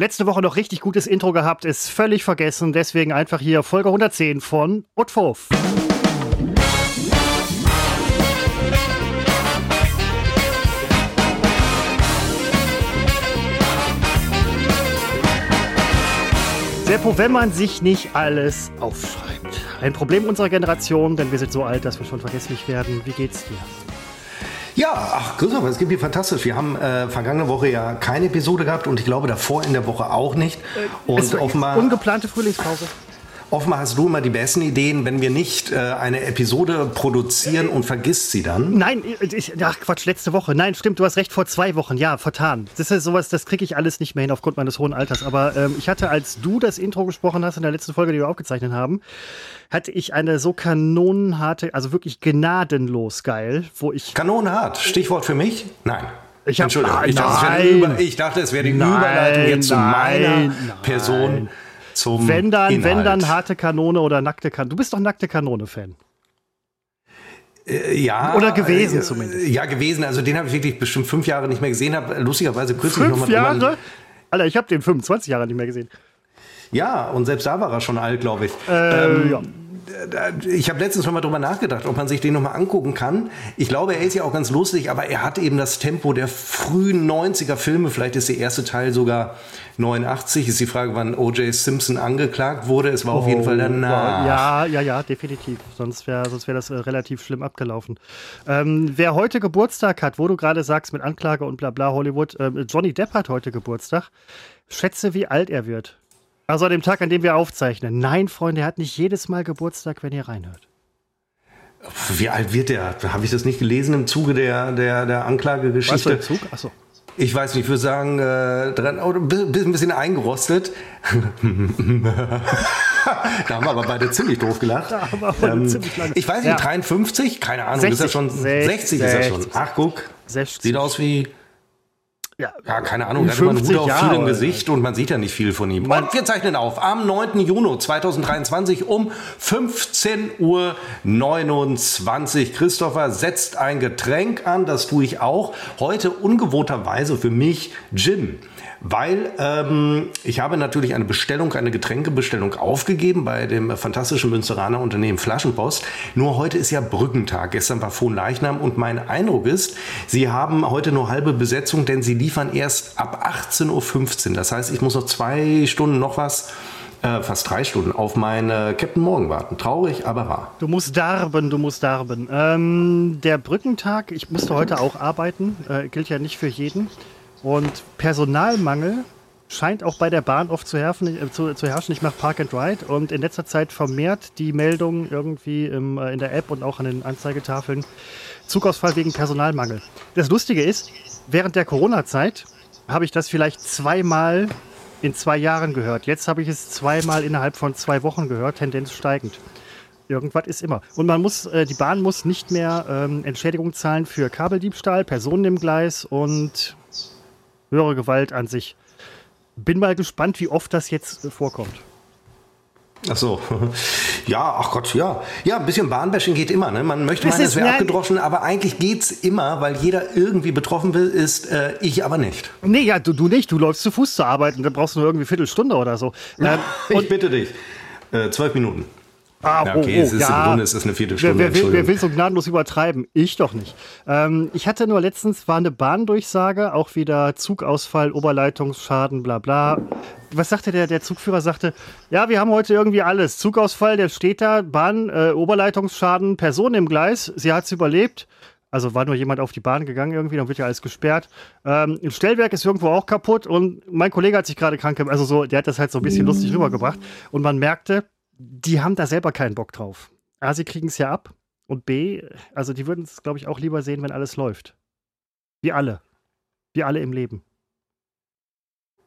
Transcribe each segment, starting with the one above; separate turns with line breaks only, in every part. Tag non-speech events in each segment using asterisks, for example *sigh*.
Letzte Woche noch richtig gutes Intro gehabt, ist völlig vergessen. Deswegen einfach hier Folge 110 von Utfuff. Seppo, wenn man sich nicht alles aufschreibt. Ein Problem unserer Generation, denn wir sind so alt, dass wir schon vergesslich werden. Wie geht's dir?
Ja, ach, Christopher, es gibt hier fantastisch. Wir haben äh, vergangene Woche ja keine Episode gehabt und ich glaube davor in der Woche auch nicht.
Äh, und offenbar. Ungeplante Frühlingspause.
Offenbar hast du immer die besten Ideen, wenn wir nicht äh, eine Episode produzieren und vergisst sie dann.
Nein, ich, ach Quatsch, letzte Woche. Nein, stimmt, du hast recht, vor zwei Wochen. Ja, vertan. Das ist sowas, das kriege ich alles nicht mehr hin aufgrund meines hohen Alters. Aber ähm, ich hatte, als du das Intro gesprochen hast in der letzten Folge, die wir aufgezeichnet haben, hatte ich eine so kanonenharte, also wirklich gnadenlos geil, wo ich.
Kanonenhart, Stichwort für mich? Nein.
Ich hab, Entschuldigung,
ich, dachte, Über, ich dachte, es wäre die nein, Überleitung jetzt zu meiner nein, Person zum
Wenn dann, Inhalt. wenn dann harte Kanone oder nackte Kanone. Du bist doch nackte Kanone-Fan.
Äh, ja.
Oder gewesen äh, zumindest.
Ja, gewesen. Also den habe ich wirklich bestimmt fünf Jahre nicht mehr gesehen. Habe lustigerweise kürzlich
nochmal. Fünf Jahre? Drüber Alter, ich habe den 25 Jahre nicht mehr gesehen.
Ja, und selbst da war er schon alt, glaube ich.
Äh, ähm, ja
ich habe letztens schon mal drüber nachgedacht, ob man sich den nochmal angucken kann. Ich glaube, er ist ja auch ganz lustig, aber er hat eben das Tempo der frühen 90er Filme. Vielleicht ist der erste Teil sogar 89. Ist die Frage, wann O.J. Simpson angeklagt wurde. Es war oh, auf jeden Fall oh, danach.
Ja, ja, ja, definitiv. Sonst wäre sonst wär das äh, relativ schlimm abgelaufen. Ähm, wer heute Geburtstag hat, wo du gerade sagst mit Anklage und bla bla Hollywood, äh, Johnny Depp hat heute Geburtstag. Schätze, wie alt er wird. Also an dem Tag, an dem wir aufzeichnen. Nein, Freunde, er hat nicht jedes Mal Geburtstag, wenn ihr reinhört.
Wie alt wird der? Habe ich das nicht gelesen im Zuge der, der, der Anklagegeschichte?
Was für Zug? Achso.
Ich weiß nicht, ich würde sagen, äh, dran, oh, ein bisschen eingerostet. *laughs* da haben wir aber beide ziemlich doof gelacht. Da haben wir ähm, ziemlich lange. Ich weiß nicht, ja. 53? Keine Ahnung, 60, ist er schon 60, 60 ist er schon. Ach, guck. 60. Sieht aus wie ja, ja, keine Ahnung, da hat man einen Hut auf viel im Gesicht und man sieht ja nicht viel von ihm. und wir zeichnen auf am 9. Juni 2023 um 15.29 Uhr. Christopher setzt ein Getränk an, das tue ich auch. Heute ungewohnterweise für mich Gin weil ähm, ich habe natürlich eine Bestellung, eine Getränkebestellung aufgegeben bei dem fantastischen Münsteraner Unternehmen Flaschenpost. Nur heute ist ja Brückentag. Gestern war Leichnam und mein Eindruck ist, sie haben heute nur halbe Besetzung, denn sie liefern erst ab 18.15 Uhr. Das heißt, ich muss noch zwei Stunden noch was äh, fast drei Stunden auf meine Captain Morgan warten. Traurig, aber wahr.
Du musst darben, du musst darben. Ähm, der Brückentag, ich musste heute auch arbeiten, äh, gilt ja nicht für jeden. Und Personalmangel scheint auch bei der Bahn oft zu, herrschen. Äh, zu, zu herrschen. Ich mache Park and Ride und in letzter Zeit vermehrt die Meldung irgendwie im, äh, in der App und auch an den Anzeigetafeln Zugausfall wegen Personalmangel. Das Lustige ist, während der Corona-Zeit habe ich das vielleicht zweimal in zwei Jahren gehört. Jetzt habe ich es zweimal innerhalb von zwei Wochen gehört, Tendenz steigend. Irgendwas ist immer. Und man muss, äh, die Bahn muss nicht mehr ähm, Entschädigung zahlen für Kabeldiebstahl, Personen im Gleis und höhere Gewalt an sich. Bin mal gespannt, wie oft das jetzt vorkommt.
Ach so. *laughs* Ja, ach Gott, ja. Ja, ein bisschen Bahnbashing geht immer. Ne? Man möchte meinen, es wäre abgedroschen, aber eigentlich geht es immer, weil jeder irgendwie betroffen will, ist äh, ich aber nicht.
Nee, ja, du, du nicht. Du läufst zu Fuß zur Arbeit und dann brauchst du nur irgendwie Viertelstunde oder so. *laughs*
Ähm, ich bitte dich. Äh, zwölf Minuten.
Ah, okay, oh, oh, es ist ja. im Grunde ist es eine Viertelstunde. Wer, wer, will, wer will so gnadenlos übertreiben? Ich doch nicht. Ähm, ich hatte nur letztens, war eine Bahndurchsage, auch wieder Zugausfall, Oberleitungsschaden, bla bla. Was sagte der, der Zugführer? Sagte, ja, wir haben heute irgendwie alles. Zugausfall, der steht da, Bahn, äh, Oberleitungsschaden, Person im Gleis, sie hat es überlebt. Also war nur jemand auf die Bahn gegangen irgendwie, dann wird ja alles gesperrt. Ähm, Im Stellwerk ist irgendwo auch kaputt und mein Kollege hat sich gerade krank gemacht. Also so, der hat das halt so ein bisschen lustig rübergebracht. Und man merkte, die haben da selber keinen Bock drauf. A, sie kriegen es ja ab und B, also die würden es, glaube ich, auch lieber sehen, wenn alles läuft. Wie alle. Wie alle im Leben.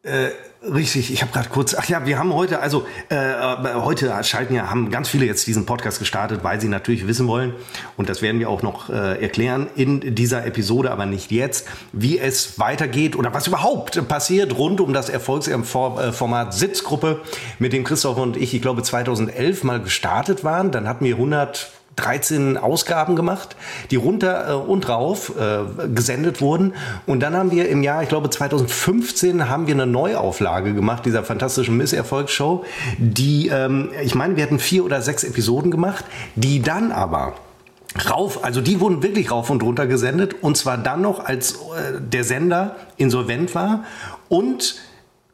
Äh, richtig, ich habe gerade kurz, ach ja, wir haben heute, also äh, äh, heute schalten ja, haben ganz viele jetzt diesen Podcast gestartet, weil sie natürlich wissen wollen, und das werden wir auch noch äh, erklären in dieser Episode, aber nicht jetzt, wie es weitergeht oder was überhaupt passiert rund um das Erfolgsformat äh, Sitzgruppe, mit dem Christoph und ich, ich glaube 2011 mal gestartet waren. Dann hatten wir 100 13 Ausgaben gemacht, die runter äh, und rauf äh, gesendet wurden. Und dann haben wir im Jahr, ich glaube 2015, haben wir eine Neuauflage gemacht dieser fantastischen Misserfolgsshow, die, ähm, ich meine, wir hatten vier oder sechs Episoden gemacht, die dann aber rauf, also die wurden wirklich rauf und runter gesendet und zwar dann noch, als äh, der Sender insolvent war und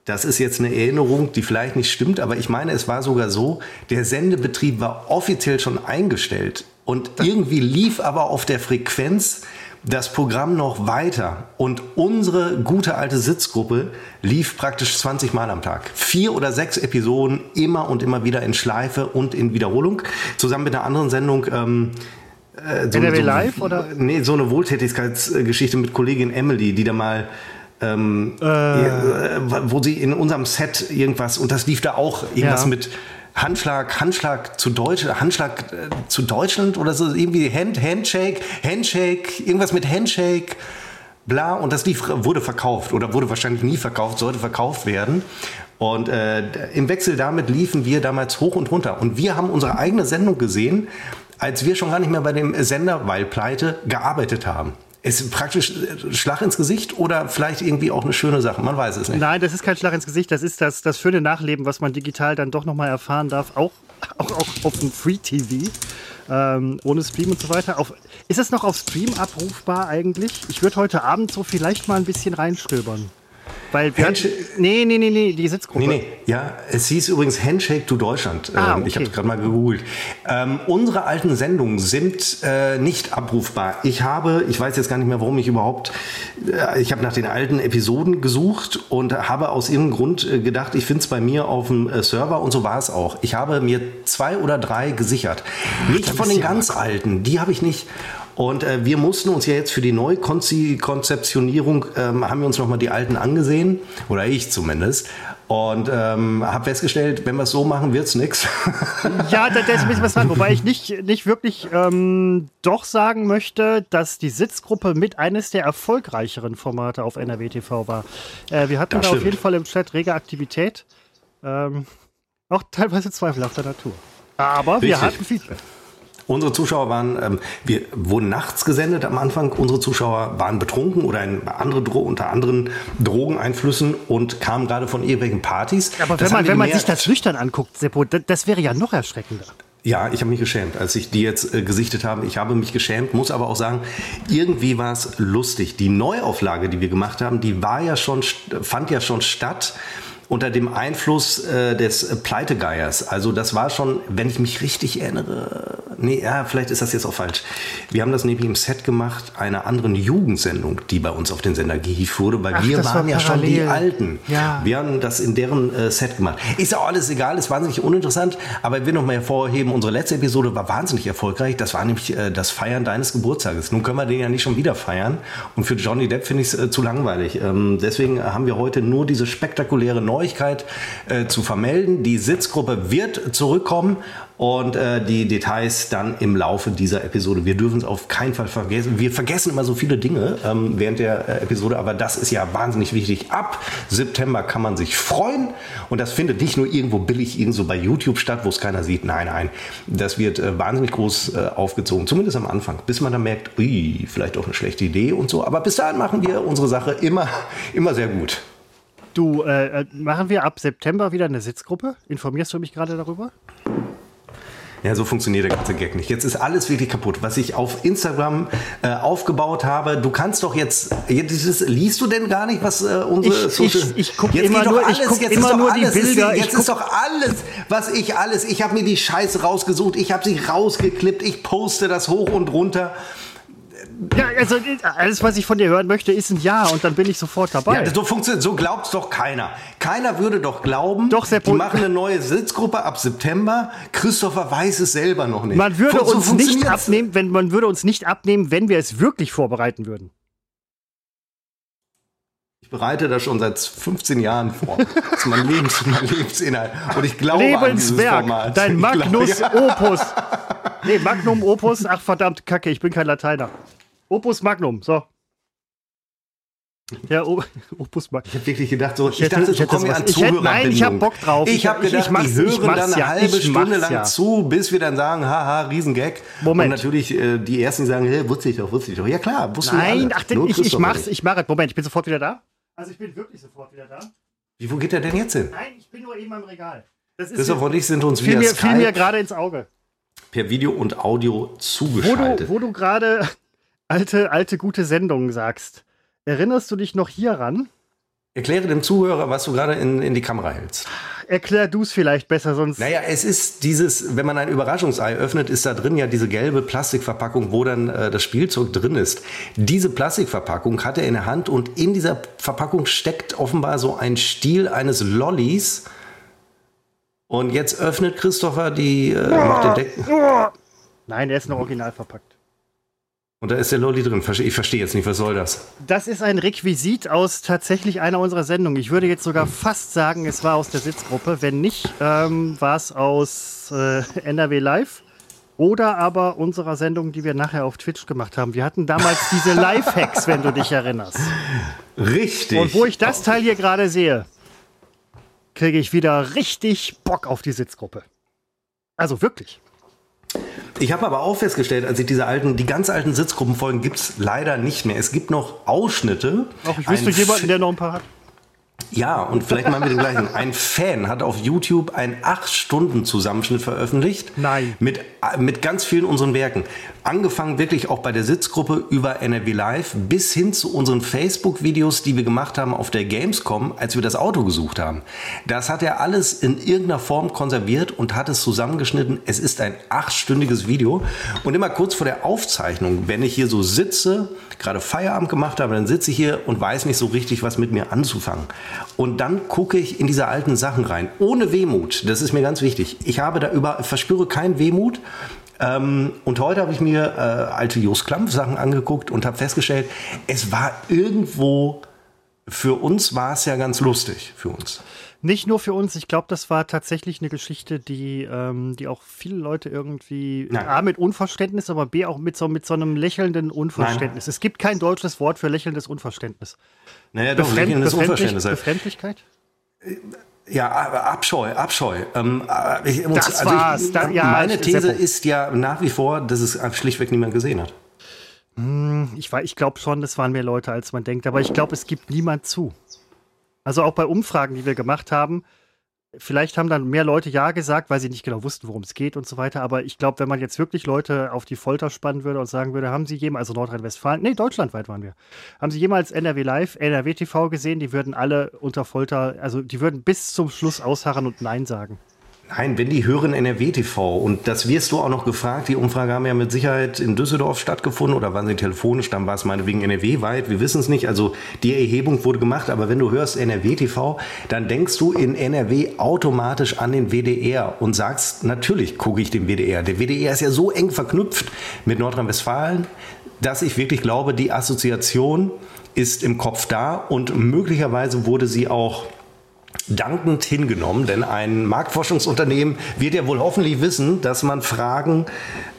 das ist jetzt eine Erinnerung, die vielleicht nicht stimmt, aber ich meine, es war sogar so, der Sendebetrieb war offiziell schon eingestellt und irgendwie lief aber auf der Frequenz das Programm noch weiter und unsere gute alte Sitzgruppe lief praktisch 20 Mal am Tag. Vier oder sechs Episoden immer und immer wieder in Schleife und in Wiederholung. Zusammen mit einer anderen Sendung, ähm,
äh, so, NRW so, Live oder?
Nee, so eine Wohltätigkeitsgeschichte mit Kollegin Emily, die da mal ähm, äh. wo sie in unserem Set irgendwas und das lief da auch irgendwas ja. mit Handschlag, Handschlag zu Deutsch, Handschlag äh, zu Deutschland oder so irgendwie Hand, Handshake, Handshake, irgendwas mit Handshake, bla und das lief, wurde verkauft oder wurde wahrscheinlich nie verkauft, sollte verkauft werden. Und äh, im Wechsel damit liefen wir damals hoch und runter. Und wir haben unsere eigene Sendung gesehen, als wir schon gar nicht mehr bei dem Sender, weil pleite, gearbeitet haben. Ist praktisch Schlag ins Gesicht oder vielleicht irgendwie auch eine schöne Sache? Man weiß es nicht.
Nein, das ist kein Schlag ins Gesicht. Das ist das, das schöne Nachleben, was man digital dann doch nochmal erfahren darf. Auch, auch, auch auf dem Free TV. Ähm, ohne Stream und so weiter. Auf, ist es noch auf Stream abrufbar eigentlich? Ich würde heute Abend so vielleicht mal ein bisschen reinstöbern. Weil wir
Handshake, nee, nee, nee, nee, die Sitzgruppe. Nee, nee, ja, es hieß übrigens Handshake to Deutschland. Ah, ähm, okay. Ich habe es gerade mal gegoogelt. Ähm, unsere alten Sendungen sind äh, nicht abrufbar. Ich habe, ich weiß jetzt gar nicht mehr, warum ich überhaupt, äh, ich habe nach den alten Episoden gesucht und habe aus irgendeinem Grund äh, gedacht, ich finde es bei mir auf dem äh, Server und so war es auch. Ich habe mir zwei oder drei gesichert. Nicht von den ganz alten, die habe ich nicht. Und äh, wir mussten uns ja jetzt für die Neukonzeptionierung, ähm, haben wir uns nochmal die alten angesehen, oder ich zumindest. Und ähm, habe festgestellt, wenn wir es so machen, wird es nichts. *laughs*
Ja, da, da ist ein bisschen was dran. Wobei ich nicht, nicht wirklich ähm, doch sagen möchte, dass die Sitzgruppe mit eines der erfolgreicheren Formate auf NRW TV war. Äh, wir hatten das da stimmt. auf jeden Fall im Chat rege Aktivität. Ähm, auch teilweise zweifelhafter Natur. Aber Richtig. wir hatten Feedback.
Unsere Zuschauer waren, ähm, wir wurden nachts gesendet am Anfang. Unsere Zuschauer waren betrunken oder in andere Dro unter anderen Drogeneinflüssen und kamen gerade von irgendwelchen Partys.
Aber das wenn man, wenn man sich das nüchtern anguckt, Seppo, das, das wäre ja noch erschreckender.
Ja, ich habe mich geschämt, als ich die jetzt äh, gesichtet habe. Ich habe mich geschämt, muss aber auch sagen, irgendwie war es lustig. Die Neuauflage, die wir gemacht haben, die war ja schon, fand ja schon statt unter dem Einfluss äh, des Pleitegeiers. Also das war schon, wenn ich mich richtig erinnere, nee, ja, vielleicht ist das jetzt auch falsch. Wir haben das nämlich im Set gemacht, einer anderen Jugendsendung, die bei uns auf den Sender gehievt wurde, weil Ach, wir waren war ja schon die Alten. Ja. Wir haben das in deren äh, Set gemacht. Ist auch alles egal, ist wahnsinnig uninteressant, aber ich will noch mal hervorheben, unsere letzte Episode war wahnsinnig erfolgreich. Das war nämlich äh, das Feiern deines Geburtstages. Nun können wir den ja nicht schon wieder feiern und für Johnny Depp finde ich es äh, zu langweilig. Ähm, deswegen haben wir heute nur diese spektakuläre Neuigkeit Neuigkeit äh, zu vermelden. Die Sitzgruppe wird zurückkommen und äh, die Details dann im Laufe dieser Episode. Wir dürfen es auf keinen Fall vergessen. Wir vergessen immer so viele Dinge ähm, während der äh, Episode, aber das ist ja wahnsinnig wichtig. Ab September kann man sich freuen und das findet nicht nur irgendwo billig irgendwo bei YouTube statt, wo es keiner sieht. Nein, nein, das wird äh, wahnsinnig groß äh, aufgezogen, zumindest am Anfang, bis man dann merkt, ui, vielleicht auch eine schlechte Idee und so. Aber bis dahin machen wir unsere Sache immer, immer sehr gut.
Du, äh, äh, machen wir ab September wieder eine Sitzgruppe? Informierst du mich gerade darüber?
Ja, so funktioniert der ganze Gag nicht. Jetzt ist alles wirklich kaputt, was ich auf Instagram äh, aufgebaut habe. Du kannst doch jetzt, dieses, liest du denn gar nicht, was äh, unsere
ich, Social... Ich, ich gucke immer nur, alles, ich guck immer nur alles, die Bilder.
Ist, jetzt ist doch alles, was ich alles, ich habe mir die Scheiße rausgesucht, ich habe sie rausgeklippt, ich poste das hoch und runter.
Ja, also alles, was ich von dir hören möchte, ist ein Ja und dann bin ich sofort dabei.
Ja, so funktioniert, so glaubt's doch keiner. Keiner würde doch glauben, doch, die machen eine neue Sitzgruppe ab September. Christopher weiß es selber noch nicht.
Man würde so uns nicht abnehmen, wenn man würde uns nicht abnehmen, wenn wir es wirklich vorbereiten würden.
Ich bereite das schon seit 15 Jahren vor. Das ist mein, Lebens, *laughs* mein Lebensinhalt. Und ich glaube
Lebenswerk, an Format. Dein Magnus glaube, ja. Opus. Nee, Magnum Opus. Ach verdammt, Kacke, ich bin kein Lateiner. Opus Magnum, so. O *laughs* Opus Max.
Ich habe wirklich gedacht, so, ich,
hätte-
dachte,
ich
so kommen wir an
ich hätte- nein, ich hab Bock drauf.
Ich
Ich-
habe
ich-
gedacht,
ich mach's-
die
ich
hören
mach's
dann eine
ja.
halbe
Ich
Stunde lang
ja.
zu, bis wir dann sagen, haha, Riesengag.
Moment.
Und natürlich äh, die Ersten, sagen, hey, wusste ich doch, wusste ich doch. Ja klar, wussten wir
Nein, ach, denn ich, ich mach's, ich mache es. Moment, ich bin sofort wieder da. Also ich bin wirklich sofort wieder da.
Wie, wo geht der denn jetzt hin?
Nein, ich bin nur eben am Regal. Das ist
Christopher und ich sind uns
fiel
via
mir, fiel mir
Skype
gerade ins Auge.
per Video und Audio
Wo
zugeschaltet.
du, wo du gerade alte, alte, gute Sendungen sagst. Erinnerst du dich noch hieran?
Erkläre dem Zuhörer, was du gerade in, in die Kamera hältst.
Erklär du es vielleicht besser, sonst.
Naja, es ist dieses, wenn man ein Überraschungsei öffnet, ist da drin ja diese gelbe Plastikverpackung, wo dann äh, das Spielzeug drin ist. Diese Plastikverpackung hat er in der Hand und in dieser Verpackung steckt offenbar so ein Stiel eines Lollis. Und jetzt öffnet Christopher die, äh, macht den Deckel.
Nein, der ist noch original verpackt.
Und da ist der Lolli drin. Ich verstehe jetzt nicht, was soll das?
Das ist ein Requisit aus tatsächlich einer unserer Sendungen. Ich würde jetzt sogar fast sagen, es war aus der Sitzgruppe. Wenn nicht, ähm, war es aus äh, NRW Live oder aber unserer Sendung, die wir nachher auf Twitch gemacht haben. Wir hatten damals diese *laughs* Live-Hacks, wenn du dich erinnerst.
Richtig.
Und wo ich das Teil hier gerade sehe, kriege ich wieder richtig Bock auf die Sitzgruppe. Also wirklich.
Ich habe aber auch festgestellt, als ich diese alten, die ganz alten Sitzgruppenfolgen gibt es leider nicht mehr. Es gibt noch Ausschnitte.
Auch ich wüsste jemanden, der noch ein paar hat.
Ja, und vielleicht mal mit dem gleichen. Ein Fan hat auf YouTube einen 8-Stunden-Zusammenschnitt veröffentlicht.
Nein.
Mit, mit ganz vielen unseren Werken. Angefangen wirklich auch bei der Sitzgruppe über NRW Live bis hin zu unseren Facebook-Videos, die wir gemacht haben auf der Gamescom, als wir das Auto gesucht haben. Das hat er alles in irgendeiner Form konserviert und hat es zusammengeschnitten. Es ist ein achtstündiges Video. Und immer kurz vor der Aufzeichnung, wenn ich hier so sitze, gerade Feierabend gemacht habe, dann sitze ich hier und weiß nicht so richtig, was mit mir anzufangen. Und dann gucke ich in diese alten Sachen rein. Ohne Wehmut. Das ist mir ganz wichtig. Ich habe da über, verspüre keinen Wehmut. Ähm, und heute habe ich mir äh, alte Jos Klampf Sachen angeguckt und habe festgestellt, es war irgendwo, für uns war es ja ganz lustig, für uns.
Nicht nur für uns, ich glaube, das war tatsächlich eine Geschichte, die, ähm, die auch viele Leute irgendwie
Nein.
A mit Unverständnis, aber B auch mit so, mit so einem lächelnden Unverständnis. Es gibt kein deutsches Wort für lächelndes Unverständnis.
Naja, doch,
Befremd-
lächelndes Unverständnis.
Befremdlichkeit?
Ja, Abscheu, Abscheu. Ähm, äh, ich,
Das war's.
Ich,
Da- ja,
meine
ich-
These ist ja nach wie vor, dass es schlichtweg niemand gesehen hat.
Ich, wei- ich glaube schon, es waren mehr Leute, als man denkt, aber ich glaube, es gibt niemand zu. Also auch bei Umfragen, die wir gemacht haben, vielleicht haben dann mehr Leute Ja gesagt, weil sie nicht genau wussten, worum es geht und so weiter. Aber ich glaube, wenn man jetzt wirklich Leute auf die Folter spannen würde und sagen würde, haben sie jemals, also Nordrhein-Westfalen, nee, deutschlandweit waren wir, haben sie jemals NRW Live, NRW TV gesehen, die würden alle unter Folter, also die würden bis zum Schluss ausharren und Nein sagen.
Nein, wenn die hören NRW TV und das wirst du auch noch gefragt, die Umfrage haben ja mit Sicherheit in Düsseldorf stattgefunden oder waren sie telefonisch, dann war es meinetwegen NRW weit, wir wissen es nicht, also die Erhebung wurde gemacht, aber wenn du hörst NRW TV, dann denkst du in NRW automatisch an den WDR und sagst, natürlich gucke ich den WDR. Der WDR ist ja so eng verknüpft mit Nordrhein-Westfalen, dass ich wirklich glaube, die Assoziation ist im Kopf da. Und möglicherweise wurde sie auch dankend hingenommen, denn ein Marktforschungsunternehmen wird ja wohl hoffentlich wissen, dass man Fragen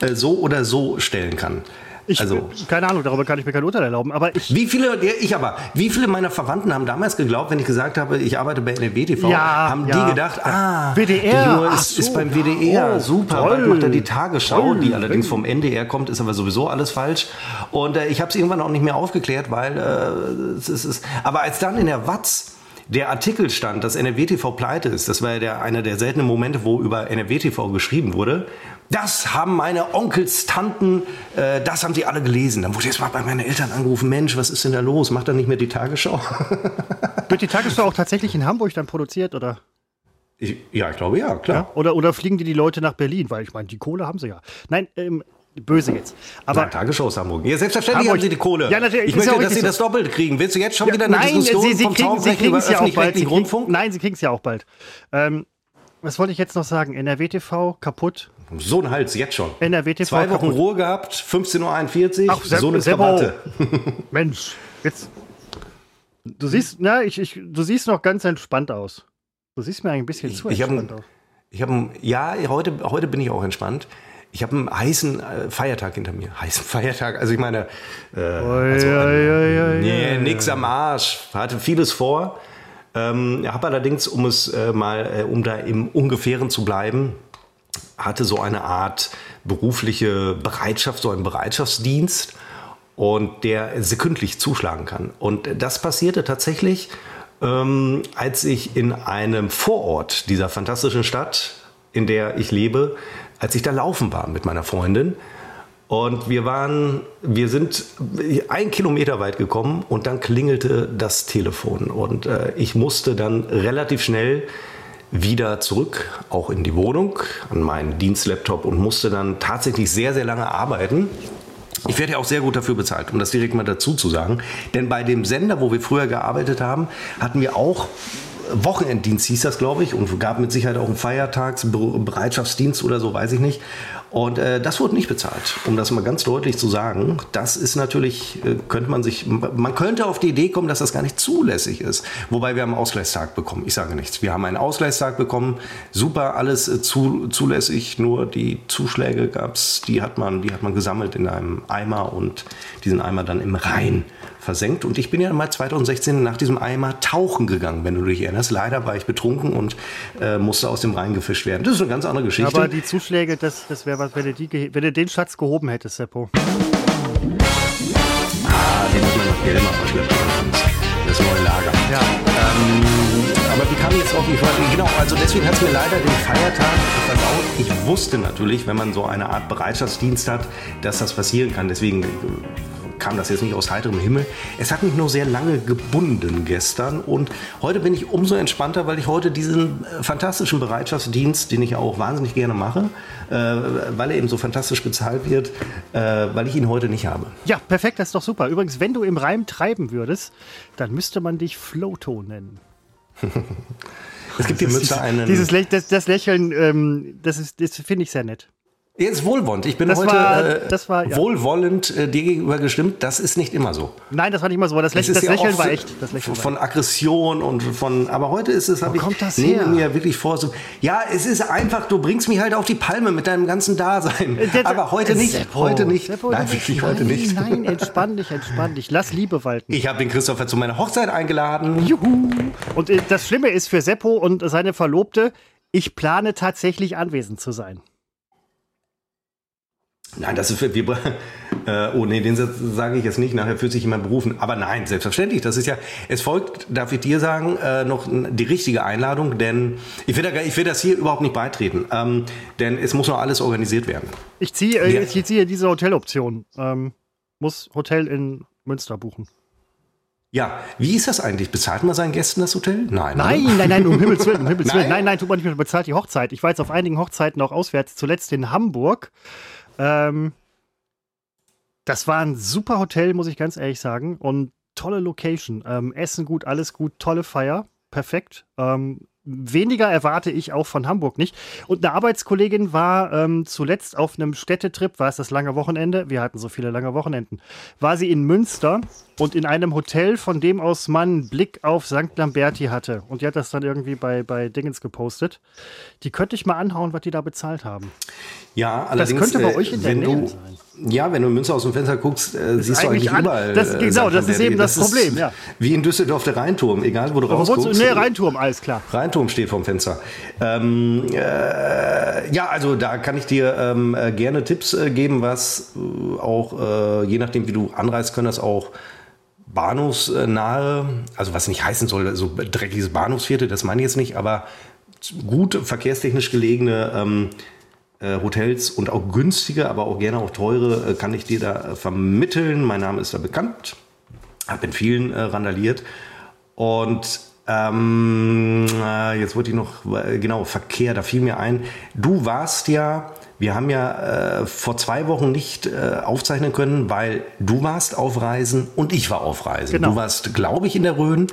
äh, so oder so stellen kann.
Ich,
also,
keine Ahnung, darüber kann ich mir kein Urteil erlauben, aber ich,
wie viele, ich aber, wie viele meiner Verwandten haben damals geglaubt, wenn ich gesagt habe, ich arbeite bei NRW TV,
Ja,
haben
ja.
die gedacht, ah,
WDR,
der Junge ist,
so,
ist beim WDR,
oh,
super,
toll,
bald macht er die Tagesschau,
toll,
die allerdings vom NDR kommt, ist aber sowieso alles falsch. Und äh, ich habe es irgendwann auch nicht mehr aufgeklärt, weil äh, es ist, aber als dann in der Watz der Artikel stand, dass NRW TV pleite ist, das war ja der, einer der seltenen Momente, wo über NRW TV geschrieben wurde. Das haben meine Onkels, Tanten, äh, das haben sie alle gelesen. Dann wurde ich jetzt mal bei meinen Eltern angerufen, Mensch, was ist denn da los? Macht er nicht mehr die Tagesschau? *laughs*
wird die Tagesschau auch tatsächlich in Hamburg dann produziert, oder?
Ich, ja, ich glaube ja, klar.
Ja? Oder, oder fliegen die die Leute nach Berlin? Weil ich meine, die Kohle haben sie ja. Nein, ähm, böse jetzt. Aber
Tagesschau ist Hamburg. Ja, selbstverständlich
Hamburg-
haben sie die Kohle.
Ja, natürlich,
ich
ja
möchte,
auch
dass sie
richtig
das doppelt kriegen. Willst du jetzt schon
Ja,
wieder eine
nein,
Diskussion
sie, sie
vom
kriegen sie kriegen es ja auch bald. Sie kriegen, nein, sie kriegen es ja auch bald. Ähm, was wollte ich jetzt noch sagen? NRW TV kaputt.
So ein Hals, jetzt schon.
NRW TV
Zwei Wochen
kaputt.
Ruhe gehabt, 15.41 Uhr,
Ach,
so eine. Krawatte. *laughs*
Mensch, jetzt. Du siehst, na, ich, ich, du siehst noch ganz entspannt aus. Du siehst mir ein bisschen zu
ich
entspannt aus.
Ich habe ja, heute, heute bin ich auch entspannt. Ich habe einen heißen äh, Feiertag hinter mir. Heißen Feiertag, also ich meine, äh, also,
oi,
nee, nix am Arsch. Hatte vieles vor. Ähm, habe allerdings, um es äh, mal, äh, um da im Ungefähren zu bleiben, hatte so eine Art berufliche Bereitschaft, so einen Bereitschaftsdienst und der sekündlich zuschlagen kann. Und das passierte tatsächlich, ähm, als ich in einem Vorort dieser fantastischen Stadt, in der ich lebe, als ich da laufen war mit meiner Freundin. Und wir waren, wir sind ein Kilometer weit gekommen und dann klingelte das Telefon. Und äh, ich musste dann relativ schnell wieder zurück, auch in die Wohnung, an meinen Dienstlaptop und musste dann tatsächlich sehr, sehr lange arbeiten. Ich werde ja auch sehr gut dafür bezahlt, um das direkt mal dazu zu sagen. Denn bei dem Sender, wo wir früher gearbeitet haben, hatten wir auch Wochenenddienst hieß das, glaube ich, und gab mit Sicherheit auch einen Feiertagsbereitschaftsdienst oder so, weiß ich nicht. Und äh, das wurde nicht bezahlt, um das mal ganz deutlich zu sagen. Das ist natürlich, äh, könnte man sich, man könnte auf die Idee kommen, dass das gar nicht zulässig ist. Wobei wir haben einen Ausgleichstag bekommen. Ich sage nichts. Wir haben einen Ausgleichstag bekommen. Super, alles äh, zu, zulässig. Nur die Zuschläge gab's, die hat man, die hat man gesammelt in einem Eimer und diesen Eimer dann im Rhein versenkt. Und ich bin ja mal 2016 nach diesem Eimer tauchen gegangen, wenn du dich erinnerst. Leider war ich betrunken und äh, musste aus dem Rhein gefischt werden. Das ist eine ganz andere Geschichte.
Aber die Zuschläge, das, das wäre was, wenn du, die, wenn du den Schatz gehoben hättest, Seppo.
Ah, den hat man noch Geld mal verschleppt. Das neue Lager.
Ja.
Aber wie kam jetzt auf die Frage? Genau, also deswegen hat es mir leider den Feiertag versaut. Ich wusste natürlich, wenn man so eine Art Bereitschaftsdienst hat, dass das passieren kann. Deswegen äh, kam das jetzt nicht aus heiterem Himmel. Es hat mich nur sehr lange gebunden gestern und heute bin ich umso entspannter, weil ich heute diesen äh, fantastischen Bereitschaftsdienst, den ich auch wahnsinnig gerne mache, äh, weil er eben so fantastisch bezahlt wird, äh, weil ich ihn heute nicht habe.
Ja, perfekt, das ist doch super. Übrigens, wenn du im Reim treiben würdest, dann müsste man dich Floto nennen. *laughs*
Es gibt hier Mütze einen.
Dieses das, das Lächeln, ähm, das, ist- das finde ich sehr nett.
Jetzt wohlwollend. Ich bin
Das
heute
war-
äh,
das war- ja.
wohlwollend äh, dir gegenüber gestimmt. Das ist nicht immer so.
Nein, das war nicht mal so, aber das, Lächeln, das
ja
Lächeln war echt. Das Lächeln war
von Aggression und von. Aber heute ist es, habe ich
kommt das her?
mir wirklich vor. So, ja, es ist einfach. Du bringst mich halt auf die Palme mit deinem ganzen Dasein.
echt.
aber heute nicht.
Seppo,
heute nicht.
Seppo,
nein, wirklich heute nicht.
Nein, entspann dich, entspann dich. Lass Liebe walten.
Ich habe den Christopher zu meiner Hochzeit eingeladen.
Juhu. Und äh, das Schlimme ist für Seppo und seine Verlobte, ich plane tatsächlich anwesend zu sein.
Nein, das ist für wir. *laughs* Äh, oh nee, den Satz sage ich jetzt nicht. Nachher fühlt sich jemand berufen. Aber nein, selbstverständlich. Das ist ja. Es folgt, darf ich dir sagen, äh, noch die richtige Einladung, denn ich will, da, ich will das hier überhaupt nicht beitreten, ähm, denn es muss noch alles organisiert werden.
Ich ziehe äh,
Ja.
ich ziehe diese Hoteloption. Ähm, muss Hotel in Münster buchen.
Ja, wie ist das eigentlich? Bezahlt man seinen Gästen das Hotel? Nein.
Nein,
oder?
nein, nein, um Himmels Willen, um Himmels *laughs*
Nein?
Willen. Nein, nein, tut man nicht mehr, bezahlt die Hochzeit. Ich war jetzt auf einigen Hochzeiten auch auswärts, zuletzt in Hamburg. Ähm, das war ein super Hotel, muss ich ganz ehrlich sagen. Und tolle Location. Ähm, Essen gut, alles gut, tolle Feier. Perfekt. Ähm, weniger erwarte ich auch von Hamburg nicht. Und eine Arbeitskollegin war ähm, zuletzt auf einem Städtetrip, war es das lange Wochenende, wir hatten so viele lange Wochenenden, war sie in Münster und in einem Hotel, von dem aus man einen Blick auf St. Lamberti hatte. Und die hat das dann irgendwie bei, bei Dingens gepostet. Die könnte ich mal anhauen, was die da bezahlt haben.
Ja,
Das
allerdings.
könnte bei
äh,
euch in der Nähe sein.
Ja, wenn du in Münster aus dem Fenster guckst, äh, siehst du
eigentlich an-
überall.
das-
äh,
genau, das ist eben das Problem, ja.
Wie in Düsseldorf der Rheinturm, egal wo du
Aber
rausguckst.
Nee, Rheinturm, alles klar.
Rheinturm steht vorm Fenster. Ähm, äh, ja, also da kann ich dir ähm, äh, gerne Tipps äh, geben, was äh, auch, je nachdem wie du anreist, können das auch bahnhofsnahe, also was nicht heißen soll, so dreckiges Bahnhofsviertel, das meine ich jetzt nicht, aber gut verkehrstechnisch gelegene ähm, äh, Hotels und auch günstige, aber auch gerne auch teure, äh, kann ich dir da äh, vermitteln. Mein Name ist da bekannt, habe in vielen äh, randaliert und ähm, äh, jetzt wollte ich noch, äh, genau, Verkehr, da fiel mir ein, du warst ja, wir haben ja äh, vor zwei Wochen nicht äh, aufzeichnen können, weil du warst auf Reisen und ich war auf Reisen.
Genau.
Du warst, glaube ich, in der Rhön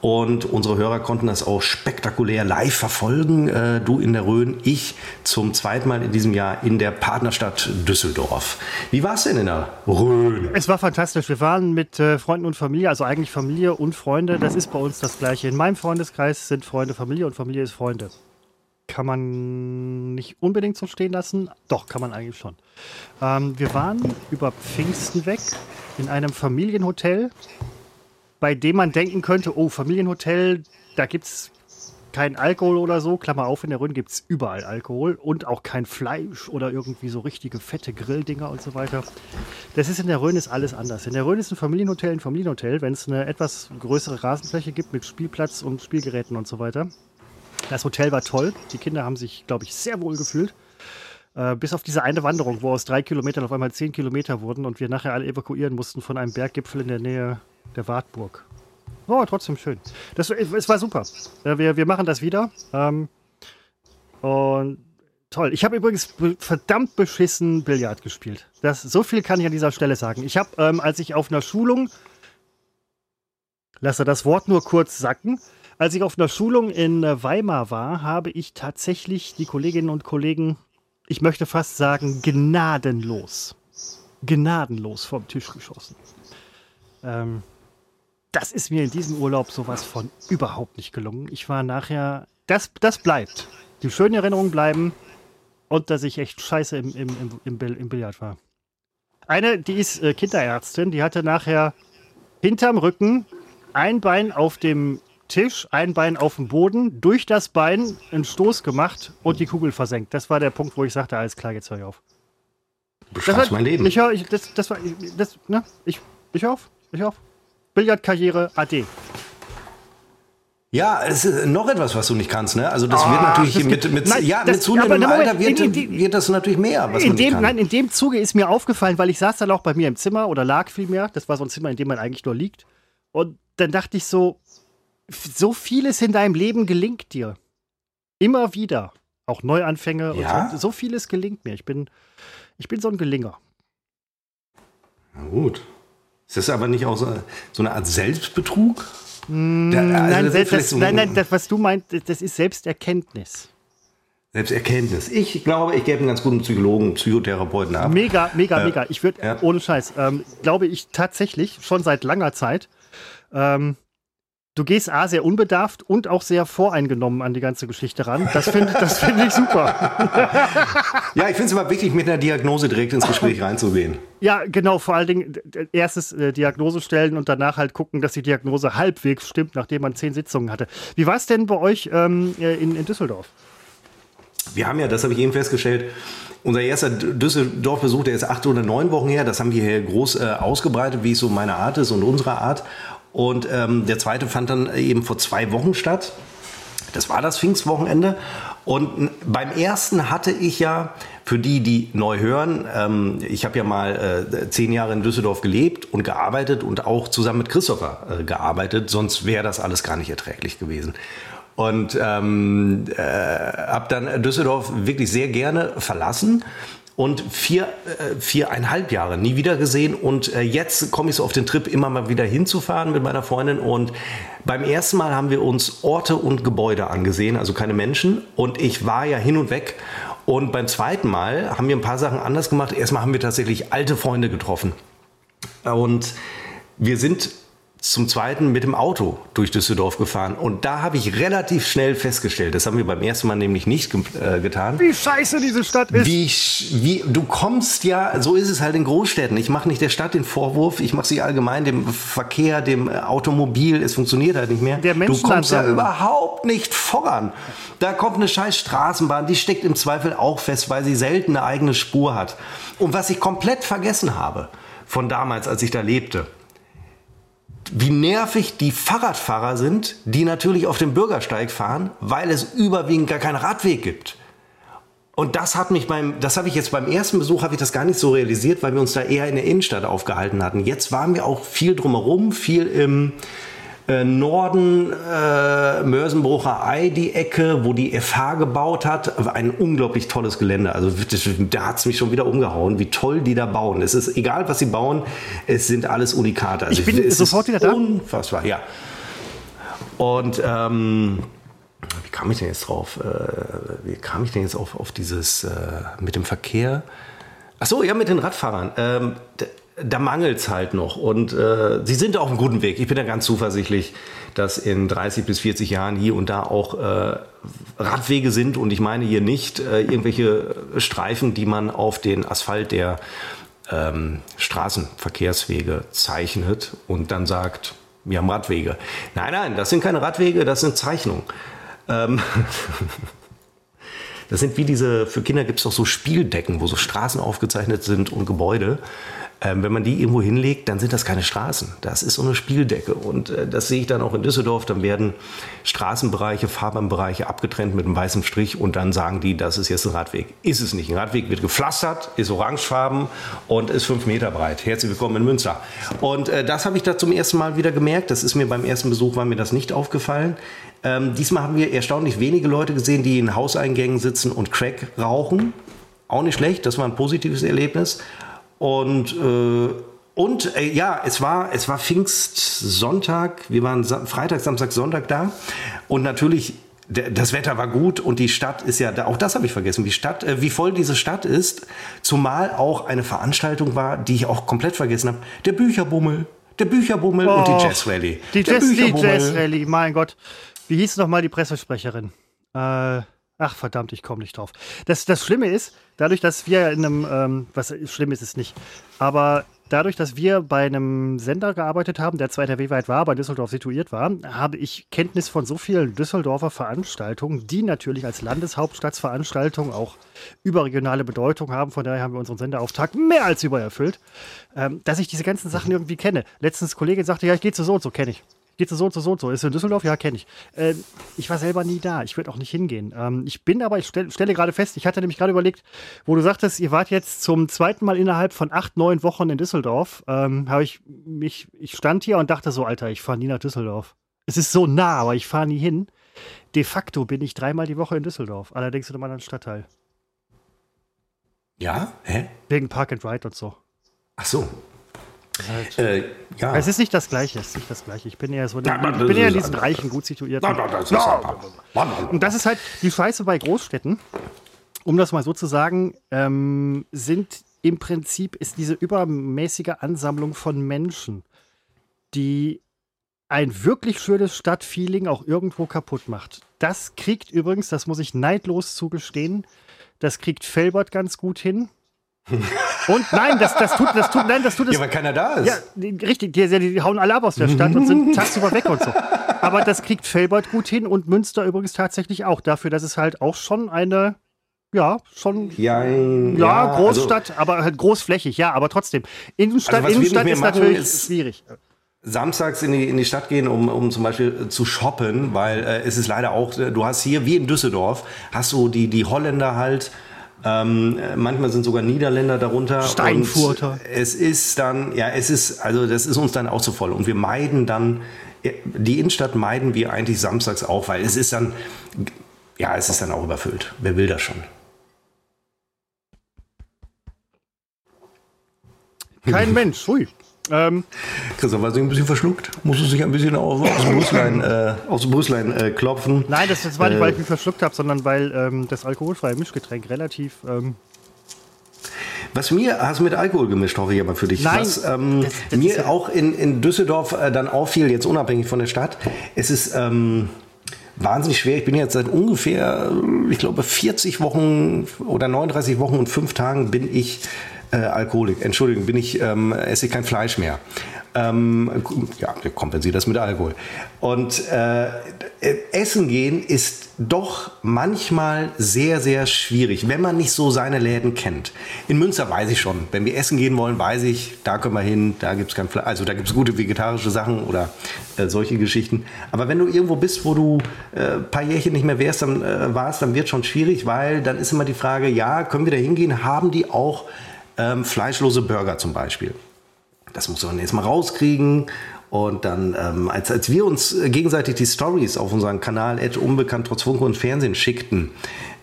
und unsere Hörer konnten das auch spektakulär live verfolgen. Äh, du in der Rhön, ich zum zweiten Mal in diesem Jahr in der Partnerstadt Düsseldorf. Wie war es denn in der Rhön?
Es war fantastisch. Wir waren mit äh, Freunden und Familie, also eigentlich Familie und Freunde. Das ist bei uns das Gleiche. In meinem Freundeskreis sind Freunde Familie und Familie ist Freunde. kann man nicht unbedingt so stehen lassen. Doch, kann man eigentlich schon. Ähm, wir waren über Pfingsten weg in einem Familienhotel, bei dem man denken könnte, oh, Familienhotel, da gibt es kein Alkohol oder so. Klammer auf, in der Rhön gibt es überall Alkohol und auch kein Fleisch oder irgendwie so richtige fette Grilldinger und so weiter. Das ist in der Rhön ist alles anders. In der Rhön ist ein Familienhotel ein Familienhotel, wenn es eine etwas größere Rasenfläche gibt mit Spielplatz und Spielgeräten und so weiter. Das Hotel war toll. Die Kinder haben sich, glaube ich, sehr wohl gefühlt. Äh, bis auf diese eine Wanderung, wo aus drei Kilometern auf einmal zehn Kilometer wurden und wir nachher alle evakuieren mussten von einem Berggipfel in der Nähe der Wartburg. Oh, trotzdem schön. Das, es war super. Wir, wir machen das wieder. Ähm, und toll. Ich habe übrigens verdammt beschissen Billard gespielt. Das, so viel kann ich an dieser Stelle sagen. Ich habe, ähm, als ich auf einer Schulung, lasse das Wort nur kurz sacken, als ich auf einer Schulung in äh, Weimar war, habe ich tatsächlich die Kolleginnen und Kollegen, ich möchte fast sagen, gnadenlos, gnadenlos vom Tisch geschossen. Ähm, das ist mir in diesem Urlaub sowas von überhaupt nicht gelungen. Ich war nachher, das, das bleibt. Die schönen Erinnerungen bleiben und dass ich echt scheiße im, im, im, im, im Billard war. Eine, die ist äh, Kinderärztin, die hatte nachher hinterm Rücken ein Bein auf dem Tisch, ein Bein auf dem Boden, durch das Bein einen Stoß gemacht und die Kugel versenkt. Das war der Punkt, wo ich sagte, alles klar, jetzt höre ich auf.
Beschreibst mein Leben.
Ich höre, ich, das, das war, das, ne, ich, ich hör auf, ich hör auf. Billardkarriere AD.
Ja, es ist noch etwas, was du nicht kannst, ne? Also das ah, wird natürlich das mit, mit, nein, ja, das, mit zunehmendem Alter wird, in, in, wird das natürlich mehr,
was in man dem, kann. Nein, in dem Zuge ist mir aufgefallen, weil ich saß dann auch bei mir im Zimmer oder lag vielmehr. Das war so ein Zimmer, in dem man eigentlich nur liegt. Und dann dachte ich so, so vieles in deinem Leben gelingt dir. Immer wieder. Auch Neuanfänge
ja?
und so, so vieles gelingt mir. Ich bin, ich bin so ein Gelinger.
Na gut. Ist das aber nicht auch so, so eine Art Selbstbetrug?
Mm, Der, also nein, das, das, nein, nein, das, was du meinst, das ist Selbsterkenntnis.
Selbsterkenntnis. Ich glaube, ich gebe einen ganz guten Psychologen, Psychotherapeuten ab.
Mega, mega, äh, mega. Ich würde, ja. ohne Scheiß, ähm, glaube ich tatsächlich schon seit langer Zeit ähm, du gehst A, sehr unbedarft und auch sehr voreingenommen an die ganze Geschichte ran. Das finde das find ich super. *laughs*
ja, ich finde es immer wichtig, mit einer Diagnose direkt ins Gespräch reinzugehen.
Ja, genau. Vor allen Dingen erstes äh, Diagnose stellen und danach halt gucken, dass die Diagnose halbwegs stimmt, nachdem man zehn Sitzungen hatte. Wie war es denn bei euch ähm, äh, in, in Düsseldorf?
Wir haben ja, das habe ich eben festgestellt, unser erster Düsseldorf-Besuch, der ist acht oder neun Wochen her. Das haben wir hier groß äh, ausgebreitet, wie es so meine Art ist und unsere Art. Und ähm, der zweite fand dann eben vor zwei Wochen statt. Das war das Pfingstwochenende. Und beim ersten hatte ich ja, für die, die neu hören, ähm, ich habe ja mal äh, zehn Jahre in Düsseldorf gelebt und gearbeitet und auch zusammen mit Christopher äh, gearbeitet, sonst wäre das alles gar nicht erträglich gewesen. Und ähm, äh, habe dann Düsseldorf wirklich sehr gerne verlassen und vier, äh, viereinhalb Jahre nie wieder gesehen. Und äh, jetzt komme ich so auf den Trip, immer mal wieder hinzufahren mit meiner Freundin. Und beim ersten Mal haben wir uns Orte und Gebäude angesehen, also keine Menschen. Und ich war ja hin und weg. Und beim zweiten Mal haben wir ein paar Sachen anders gemacht. Erstmal haben wir tatsächlich alte Freunde getroffen. Und wir sind zum zweiten mit dem Auto durch Düsseldorf gefahren. Und da habe ich relativ schnell festgestellt, das haben wir beim ersten Mal nämlich nicht äh, getan.
Wie scheiße diese Stadt ist.
Wie, wie, du kommst ja, so ist es halt in Großstädten. Ich mache nicht der Stadt den Vorwurf, ich mache sie allgemein dem Verkehr, dem Automobil. Es funktioniert halt nicht mehr.
Der
du kommst ja überhaupt nicht voran. Da kommt eine scheiß Straßenbahn, die steckt im Zweifel auch fest, weil sie selten eine eigene Spur hat. Und was ich komplett vergessen habe von damals, als ich da lebte, wie nervig die Fahrradfahrer sind, die natürlich auf dem Bürgersteig fahren, weil es überwiegend gar keinen Radweg gibt. Und das hat mich beim, das habe ich jetzt beim ersten Besuch, habe ich das gar nicht so realisiert, weil wir uns da eher in der Innenstadt aufgehalten hatten. Jetzt waren wir auch viel drumherum, viel im, äh, Norden äh, Mörsenbrucher Ei, die Ecke, wo die FH gebaut hat. Ein unglaublich tolles Gelände. Also das, da hat es mich schon wieder umgehauen, wie toll die da bauen. Es ist egal, was sie bauen, es sind alles Unikate.
Also ich bin sofort wieder da.
Unfassbar, ja. Und ähm, wie kam ich denn jetzt drauf? Äh, wie kam ich denn jetzt auf, auf dieses äh, mit dem Verkehr? Ach so, ja, mit den Radfahrern. Ähm, da mangelt es halt noch. Und äh, sie sind auf einem guten Weg. Ich bin da ganz zuversichtlich, dass in 30 bis 40 Jahren hier und da auch äh, Radwege sind. Und ich meine hier nicht äh, irgendwelche Streifen, die man auf den Asphalt der ähm, Straßenverkehrswege zeichnet und dann sagt, wir haben Radwege. Nein, nein, das sind keine Radwege, das sind Zeichnungen. Ähm *laughs* das sind wie diese, für Kinder gibt es doch so Spieldecken, wo so Straßen aufgezeichnet sind und Gebäude. Ähm, wenn man die irgendwo hinlegt, dann sind das keine Straßen. Das ist so eine Spieldecke. Und äh, das sehe ich dann auch in Düsseldorf. Dann werden Straßenbereiche, Fahrbahnbereiche abgetrennt mit einem weißen Strich und dann sagen die, das ist jetzt ein Radweg. Ist es nicht. Ein Radweg wird gepflastert, ist orangefarben und ist fünf Meter breit. Herzlich willkommen in Münster. Und äh, das habe ich da zum ersten Mal wieder gemerkt. Das ist mir beim ersten Besuch, war mir das nicht aufgefallen. Ähm, diesmal haben wir erstaunlich wenige Leute gesehen, die in Hauseingängen sitzen und Crack rauchen. Auch nicht schlecht, das war ein positives Erlebnis. Und, äh, und äh, ja, es war, es war Pfingstsonntag. Wir waren Sa Freitag, Samstag, Sonntag da. Und natürlich das Wetter war gut und die Stadt ist ja, auch das habe ich vergessen, wie Stadt, äh, wie voll diese Stadt ist, zumal auch eine Veranstaltung war, die ich auch komplett vergessen habe, der Bücherbummel, der Bücherbummel oh, und die oh, Jazz Rally.
Die, Jazz, die Jazz Rally, mein Gott, wie hieß noch mal die Pressesprecherin? Äh, ach verdammt, ich komme nicht drauf. Das, das Schlimme ist, dadurch, dass wir in einem, ähm, was schlimm ist es nicht, aber dadurch, dass wir bei einem Sender gearbeitet haben, der zwar NRW-weit war, bei Düsseldorf situiert war, habe ich Kenntnis von so vielen Düsseldorfer Veranstaltungen, die natürlich als Landeshauptstadtsveranstaltung auch überregionale Bedeutung haben. Von daher haben wir unseren Senderauftrag mehr als übererfüllt, ähm, dass ich diese ganzen Sachen irgendwie kenne. Letztens Kollege sagte, ja, ich gehe zu so und so, kenne ich. Geht so und so, so und so. Ist in Düsseldorf? Ja, kenne ich. Äh, ich war selber nie da. Ich würde auch nicht hingehen. Ähm, ich bin aber, ich stell, stelle gerade fest, ich hatte nämlich gerade überlegt, wo du sagtest, ihr wart jetzt zum zweiten Mal innerhalb von acht, neun Wochen in Düsseldorf. Ähm, habe ich mich, ich stand hier und dachte so, Alter, ich fahre nie nach Düsseldorf. Es ist so nah, aber ich fahre nie hin. De facto bin ich dreimal die Woche in Düsseldorf, allerdings in einem anderen Stadtteil.
Ja? Hä?
Wegen Park and Ride und so.
Ach so,
Halt äh, ja. Es ist nicht das Gleiche, es ist nicht das Gleiche. Ich bin eher so, ja, ich bin eher in diesen Bereichen gut situiert. Und das ist halt die Scheiße bei Großstädten, um das mal so zu sagen, ähm, sind im Prinzip ist diese übermäßige Ansammlung von Menschen, die ein wirklich schönes Stadtfeeling auch irgendwo kaputt macht. Das kriegt übrigens, das muss ich neidlos zugestehen, das kriegt Felbert ganz gut hin. *laughs* Und nein, das, das tut, das tut, nein, das tut es.
Ja, weil keiner da ist.
Ja, richtig, die, die, die hauen alle ab aus der Stadt und sind *laughs* tagsüber weg und so. Aber das kriegt Felbert gut hin und Münster übrigens tatsächlich auch dafür, dass es halt auch schon eine, ja, schon,
ja, ja,
ja Großstadt, also, aber halt großflächig, ja, aber trotzdem. Innenstadt, also Innenstadt ist natürlich ist schwierig.
Samstags in die, in die Stadt gehen, um, um zum Beispiel zu shoppen, weil äh, es ist leider auch, du hast hier, wie in Düsseldorf, hast du die, die Holländer halt, ähm, manchmal sind sogar Niederländer darunter.
Steinfurter.
es ist dann, ja, es ist, also das ist uns dann auch zu voll. Und wir meiden dann, die Innenstadt meiden wir eigentlich samstags auch, weil es ist dann, ja, es ist dann auch überfüllt. Wer will das schon?
Kein Mensch, hui.
Ähm, Christoph war sich ein bisschen verschluckt. Musste sich ein bisschen aus, aus dem Brüsslein, äh, dem Brüsslein äh, klopfen.
Nein, das, das war nicht, weil ich äh, mich verschluckt habe, sondern weil ähm, das alkoholfreie Mischgetränk relativ. Ähm
was mir, hast du mit Alkohol gemischt, hoffe ich aber für dich.
Nein,
Was ähm, das, das mir ja auch in, in Düsseldorf äh, dann auffiel, jetzt unabhängig von der Stadt, es ist ähm, wahnsinnig schwer. Ich bin jetzt seit ungefähr, ich glaube, 40 Wochen oder 39 Wochen und fünf Tagen bin ich äh, Alkoholik. Entschuldigung, bin ich, ähm, esse ich kein Fleisch mehr. Ähm, ja, kompensiert das mit Alkohol. Und äh, Essen gehen ist doch manchmal sehr, sehr schwierig, wenn man nicht so seine Läden kennt. In Münster weiß ich schon, wenn wir essen gehen wollen, weiß ich, da können wir hin, da gibt es kein Fleisch, also da gibt es gute vegetarische Sachen oder äh, solche Geschichten. Aber wenn du irgendwo bist, wo du äh, ein paar Jährchen nicht mehr wärst, dann, äh, warst, dann wird schon schwierig, weil dann ist immer die Frage, ja, können wir da hingehen? Haben die auch ähm, fleischlose Burger zum Beispiel. Das muss man erstmal rauskriegen. Und dann, ähm, als, als wir uns gegenseitig die Stories auf unseren Kanal Ed Unbekannt trotz Funke und Fernsehen schickten,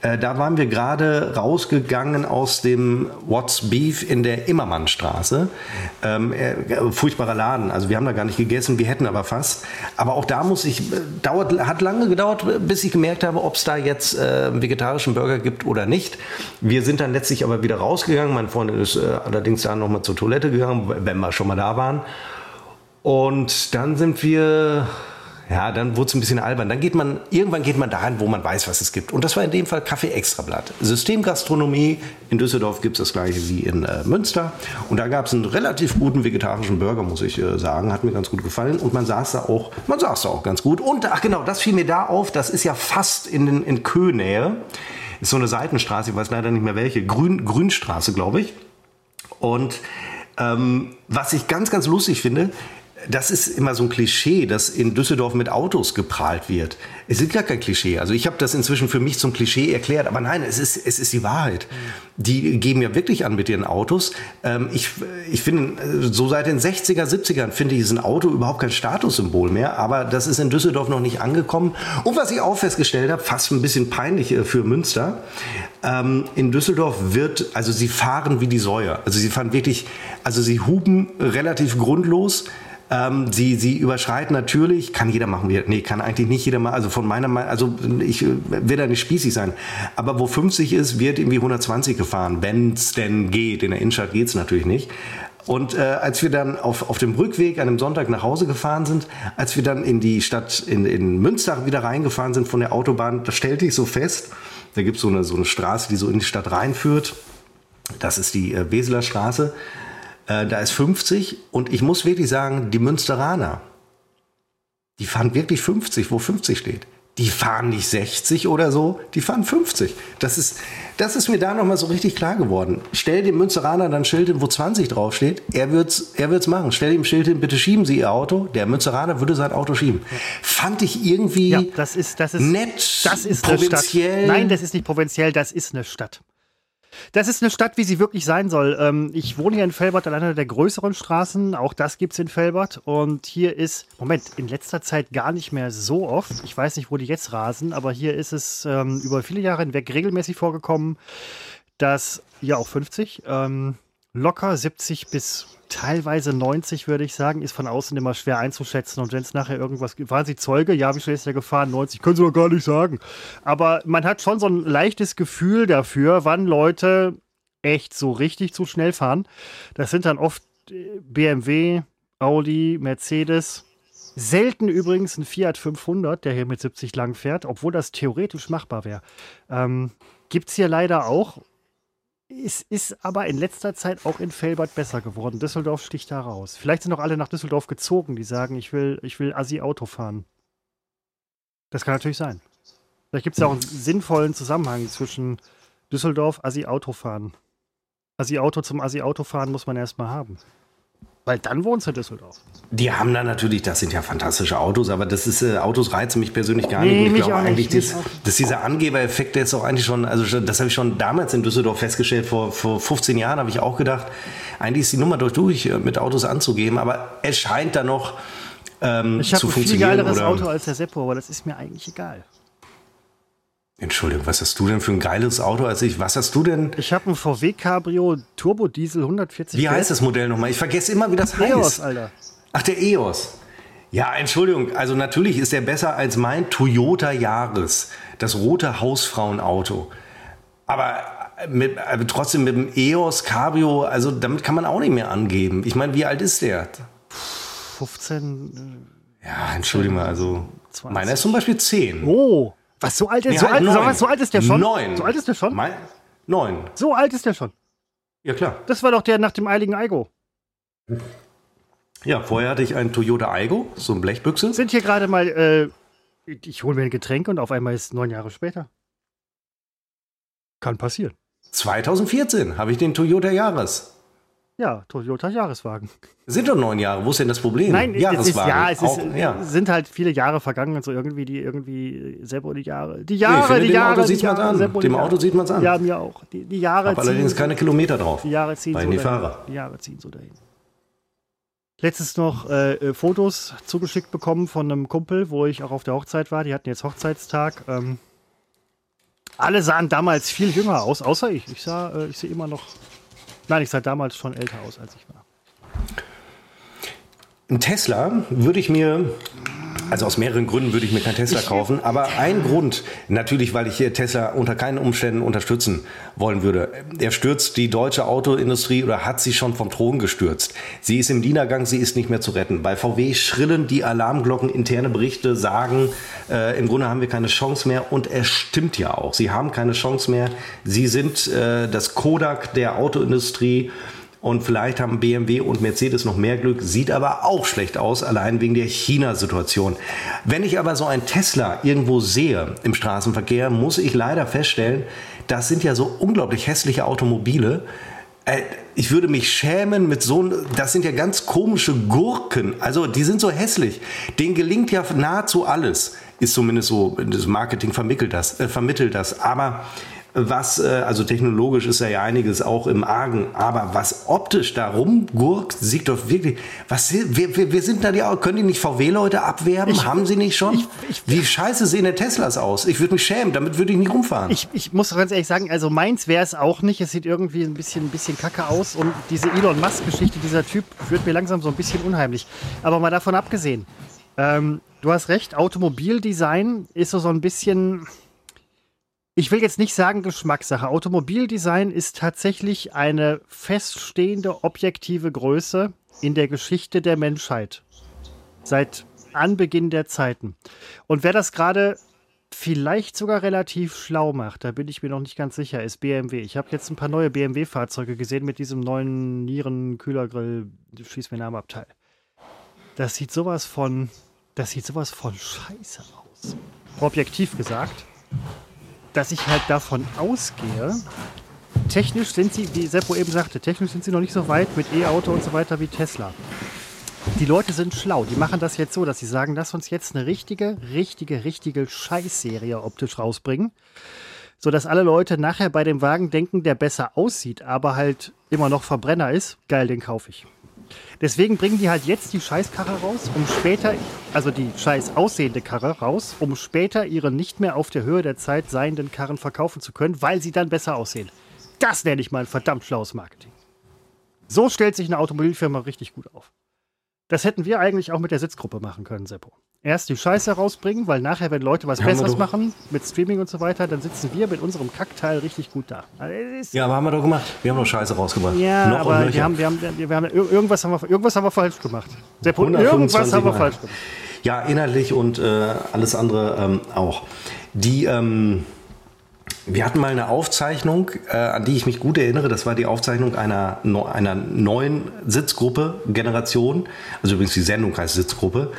Äh, da waren wir gerade rausgegangen aus dem What's Beef in der Immermannstraße. Ähm, äh, furchtbarer Laden. Also wir haben da gar nicht gegessen, wir hätten aber fast. Aber auch da muss ich, äh, dauert, hat lange gedauert, bis ich gemerkt habe, ob es da jetzt äh, vegetarischen Burger gibt oder nicht. Wir sind dann letztlich aber wieder rausgegangen. Mein Freund ist äh, allerdings da nochmal zur Toilette gegangen, wenn wir schon mal da waren. Und dann sind wir ja, dann wurde es ein bisschen albern. Dann geht man, irgendwann geht man dahin, wo man weiß, was es gibt. Und das war in dem Fall Kaffee Extrablatt. Systemgastronomie. In Düsseldorf gibt es das gleiche wie in äh, Münster. Und da gab es einen relativ guten vegetarischen Burger, muss ich äh, sagen. Hat mir ganz gut gefallen. Und man saß da auch, man saß da auch ganz gut. Und, ach genau, das fiel mir da auf. Das ist ja fast in, in Köhnähe. Ist so eine Seitenstraße, ich weiß leider nicht mehr welche. Grün, Grünstraße, glaube ich. Und ähm, was ich ganz, ganz lustig finde, das ist immer so ein Klischee, dass in Düsseldorf mit Autos geprahlt wird. Es ist gar kein Klischee. Also ich habe das inzwischen für mich zum Klischee erklärt, aber nein, es ist, es ist die Wahrheit. Die geben ja wirklich an mit ihren Autos. Ähm, ich, ich finde, so seit den 60er, 70ern finde ich, ist ein Auto überhaupt kein Statussymbol mehr, aber das ist in Düsseldorf noch nicht angekommen. Und was ich auch festgestellt habe, fast ein bisschen peinlich äh, für Münster, ähm, in Düsseldorf wird, also sie fahren wie die Säue. Also sie fahren wirklich, also sie huben relativ grundlos. Ähm, sie, sie überschreiten natürlich, kann jeder machen, nee, kann eigentlich nicht jeder machen, also von meiner Meinung, also ich will da nicht spießig sein, aber wo 50 ist, wird irgendwie 120 gefahren, wenn es denn geht, in der Innenstadt geht es natürlich nicht. Und äh, als wir dann auf, auf dem Rückweg an einem Sonntag nach Hause gefahren sind, als wir dann in die Stadt, in, in Münster wieder reingefahren sind von der Autobahn, da stellte ich so fest, da gibt so es eine, so eine Straße, die so in die Stadt reinführt. Das ist die äh, Weseler Straße. Äh, da ist 50 und ich muss wirklich sagen, die Münsteraner, die fahren wirklich 50, wo 50 steht. Die fahren nicht 60 oder so, die fahren 50. Das ist, das ist mir da nochmal so richtig klar geworden. Stell dem Münsteraner dann Schild hin, wo 20 draufsteht, er wird's, er wird's machen. Stell ihm Schild hin, bitte schieben Sie Ihr Auto. Der Münsteraner würde sein Auto schieben. Fand ich irgendwie ja,
das ist, das ist,
nett,
das ist provinziell. Nein, das ist nicht provinziell, das ist eine Stadt. Das ist eine Stadt, wie sie wirklich sein soll. Ähm, ich wohne hier in Felbert an einer der größeren Straßen. Auch das gibt es in Felbert. Und hier ist, Moment, in letzter Zeit gar nicht mehr so oft. Ich weiß nicht, wo die jetzt rasen, aber hier ist es ähm, über viele Jahre hinweg regelmäßig vorgekommen, dass, ja auch 50, ähm, locker 70 bis teilweise 90, würde ich sagen, ist von außen immer schwer einzuschätzen. Und wenn es nachher irgendwas gibt, waren Sie Zeuge? Ja, wie schnell ist der gefahren? 90, können Sie doch gar nicht sagen. Aber man hat schon so ein leichtes Gefühl dafür, wann Leute echt so richtig zu schnell fahren. Das sind dann oft äh, BMW, Audi, Mercedes. Selten übrigens ein Fiat 500, der hier mit 70 lang fährt, obwohl das theoretisch machbar wäre. Ähm, Gibt es hier leider auch. Es ist aber in letzter Zeit auch in Felbert besser geworden. Düsseldorf sticht da raus. Vielleicht sind auch alle nach Düsseldorf gezogen, die sagen, ich will, ich will Assi-Auto fahren. Das kann natürlich sein. Vielleicht gibt es ja auch einen sinnvollen Zusammenhang zwischen Düsseldorf, Assi-Auto fahren. Assi-Auto zum Assi-Auto fahren muss man erstmal haben. Weil dann wohnst du in Düsseldorf.
Die haben da natürlich, das sind ja fantastische Autos, aber das ist, äh, Autos reizen mich persönlich gar nee, nicht. ich glaube eigentlich, nicht, das, dass dieser Angebereffekt, der ist auch eigentlich schon, also das habe ich schon damals in Düsseldorf festgestellt, vor, vor 15 Jahren habe ich auch gedacht, eigentlich ist die Nummer durch, durch äh, mit Autos anzugeben, aber es scheint da noch ähm,
ich zu funktionieren. Ich habe ein viel geileres Auto als der Seppo, aber das ist mir eigentlich egal.
Entschuldigung, was hast du denn für ein geiles Auto als ich? Was hast du denn?
Ich habe ein VW Cabrio Turbo Diesel 140.
Wie heißt das Modell nochmal? Ich vergesse immer, wie das heißt. EOS, Alter. Ach, der EOS. Ja, Entschuldigung, also natürlich ist der besser als mein Toyota Yaris, das rote Hausfrauenauto. Aber mit, aber trotzdem mit dem EOS Cabrio, also damit kann man auch nicht mehr angeben. Ich meine, wie alt ist der?
15.
Äh, ja, entschuldige mal, also 20. meiner ist zum Beispiel 10.
Oh. Was, so alt ist, nee, so, halt alt, so alt ist der schon?
Neun.
So alt ist der schon?
Mein, neun.
So alt ist der schon?
Ja, klar.
Das war doch der nach dem eiligen Eigo.
Ja, vorher hatte ich einen Toyota Aigo, so eine Blechbüchse.
Sind hier gerade mal, äh, ich hole mir ein Getränk und auf einmal ist es neun Jahre später. Kann passieren.
2014 habe ich den Toyota Jahres.
Ja, Toyota Jahreswagen.
Sind doch neun Jahre. Wo ist denn das Problem?
Nein, Jahreswagen. Ist, ja, es ist, Auch, ja. sind halt viele Jahre vergangen und so irgendwie die irgendwie Seppo die Jahre. Die Jahre, nee, die dem Jahre. Auto
sieht man an. Seppo, dem Auto sieht man es an.
Ja, mir auch. Die, die Jahre.
Hab allerdings keine Kilometer drauf.
Die Jahre ziehen
so
die
Fahrer.
Die Jahre ziehen so dahin. Letztens noch äh, äh, Fotos zugeschickt bekommen von einem Kumpel, wo ich auch auf der Hochzeit war. Die hatten jetzt Hochzeitstag. Ähm, Alle sahen damals viel jünger aus, außer ich. Ich sah, äh, ich sehe immer noch. Nein, ich sah damals schon älter aus, als ich war.
Ein Tesla würde ich mir also aus mehreren Gründen würde ich mir kein Tesla kaufen, aber ein Grund, natürlich, weil ich hier Tesla unter keinen Umständen unterstützen wollen würde. Er stürzt die deutsche Autoindustrie oder hat sie schon vom Thron gestürzt. Sie ist im Niedergang, sie ist nicht mehr zu retten. Bei VW schrillen die Alarmglocken, interne Berichte sagen, äh, im Grunde haben wir keine Chance mehr und es stimmt ja auch. Sie haben keine Chance mehr. Sie sind äh, das Kodak der Autoindustrie. Und vielleicht haben BMW und Mercedes noch mehr Glück, sieht aber auch schlecht aus, allein wegen der China-Situation. Wenn ich aber so ein Tesla irgendwo sehe im Straßenverkehr, muss ich leider feststellen, das sind ja so unglaublich hässliche Automobile. Äh, ich würde mich schämen mit so, das sind ja ganz komische Gurken. Also die sind so hässlich. Denen gelingt ja nahezu alles. Ist zumindest so, das Marketing vermittelt das. Äh, vermittelt das. Aber was, äh, also technologisch ist ja einiges auch im Argen, aber was optisch da rumgurkt, sieht doch wirklich, was, wir, wir, wir sind da die, können die nicht VW-Leute abwerben? Ich, Haben sie nicht schon? Ich, ich, Wie scheiße sehen denn Teslas aus? Ich würde mich schämen, damit würde ich nicht rumfahren.
Ich, ich muss ganz ehrlich sagen, also meins wäre es auch nicht. Es sieht irgendwie ein bisschen, ein bisschen kacke aus und diese Elon Musk-Geschichte, dieser Typ, wird mir langsam so ein bisschen unheimlich. Aber mal davon abgesehen, ähm, du hast recht, Automobildesign ist so, so ein bisschen ich will jetzt nicht sagen Geschmackssache. Automobildesign ist tatsächlich eine feststehende objektive Größe in der Geschichte der Menschheit. Seit Anbeginn der Zeiten. Und wer das gerade vielleicht sogar relativ schlau macht, da bin ich mir noch nicht ganz sicher, ist BMW. Ich habe jetzt ein paar neue BMW-Fahrzeuge gesehen mit diesem neuen Nieren-Kühlergrill, schieß mir Namen Abteil. Das sieht sowas von, das sieht sowas von scheiße aus. Objektiv gesagt dass ich halt davon ausgehe, technisch sind sie, wie Seppo eben sagte, technisch sind sie noch nicht so weit mit E-Auto und so weiter wie Tesla. Die Leute sind schlau. Die machen das jetzt so, dass sie sagen, lass uns jetzt eine richtige, richtige, richtige Scheißserie optisch rausbringen. Sodass alle Leute nachher bei dem Wagen denken, der besser aussieht, aber halt immer noch Verbrenner ist. Geil, den kaufe ich. Deswegen bringen die halt jetzt die Scheißkarre raus, um später, also die scheiß aussehende Karre raus, um später ihre nicht mehr auf der Höhe der Zeit seienden Karren verkaufen zu können, weil sie dann besser aussehen. Das nenne ich mal ein verdammt schlaues Marketing. So stellt sich eine Automobilfirma richtig gut auf. Das hätten wir eigentlich auch mit der Sitzgruppe machen können, Seppo erst die Scheiße rausbringen, weil nachher, wenn Leute was Besseres machen, mit Streaming und so weiter, dann sitzen wir mit unserem Kackteil richtig gut da.
Also ja, aber haben wir doch gemacht. Wir haben doch Scheiße rausgebracht.
Ja, noch aber wir haben, wir haben, wir haben, irgendwas, haben wir, irgendwas haben wir falsch gemacht. Der irgendwas haben wir falsch gemacht.
Ja, inhaltlich und äh, alles andere ähm, auch. Die, ähm, wir hatten mal eine Aufzeichnung, äh, an die ich mich gut erinnere. Das war die Aufzeichnung einer, einer neuen Sitzgruppe, Generation. Also übrigens die Sendung heißt Sitzgruppe.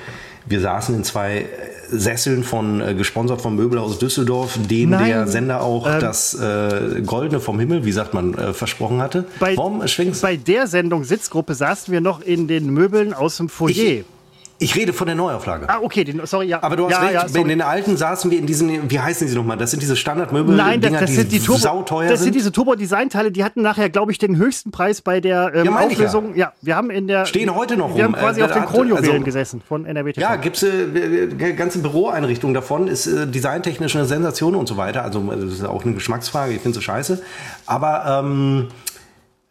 Wir saßen in zwei äh, Sesseln von äh, gesponsert vom Möbelhaus Düsseldorf, denen Nein, der Sender auch ähm, das äh, Goldene vom Himmel, wie sagt man, äh, versprochen hatte.
Bei, Warum schwingst Bei der Sendung Sitzgruppe saßen wir noch in den Möbeln aus dem Foyer. Ich,
ich rede von der Neuauflage.
Ah, okay, den, sorry, ja.
Aber du hast
ja,
recht, ja, in den alten saßen wir in diesen, wie heißen sie nochmal? Das sind diese Standardmöbel,
Nein, das, das sind die Turbo, sauteuer Das sind diese Turbo-Design-Teile, die hatten nachher, glaube ich, den höchsten Preis bei der ähm, ja, Auflösung. Ja. ja. wir haben in der.
Stehen heute noch
Wir rum. haben quasi äh, auf den Kronjuwelen also, gesessen von NRW
TV. Ja, gibt es äh, ganze Büroeinrichtungen davon, ist äh, designtechnisch eine Sensation und so weiter. Also, das ist auch eine Geschmacksfrage, ich finde es scheiße. Aber, ähm,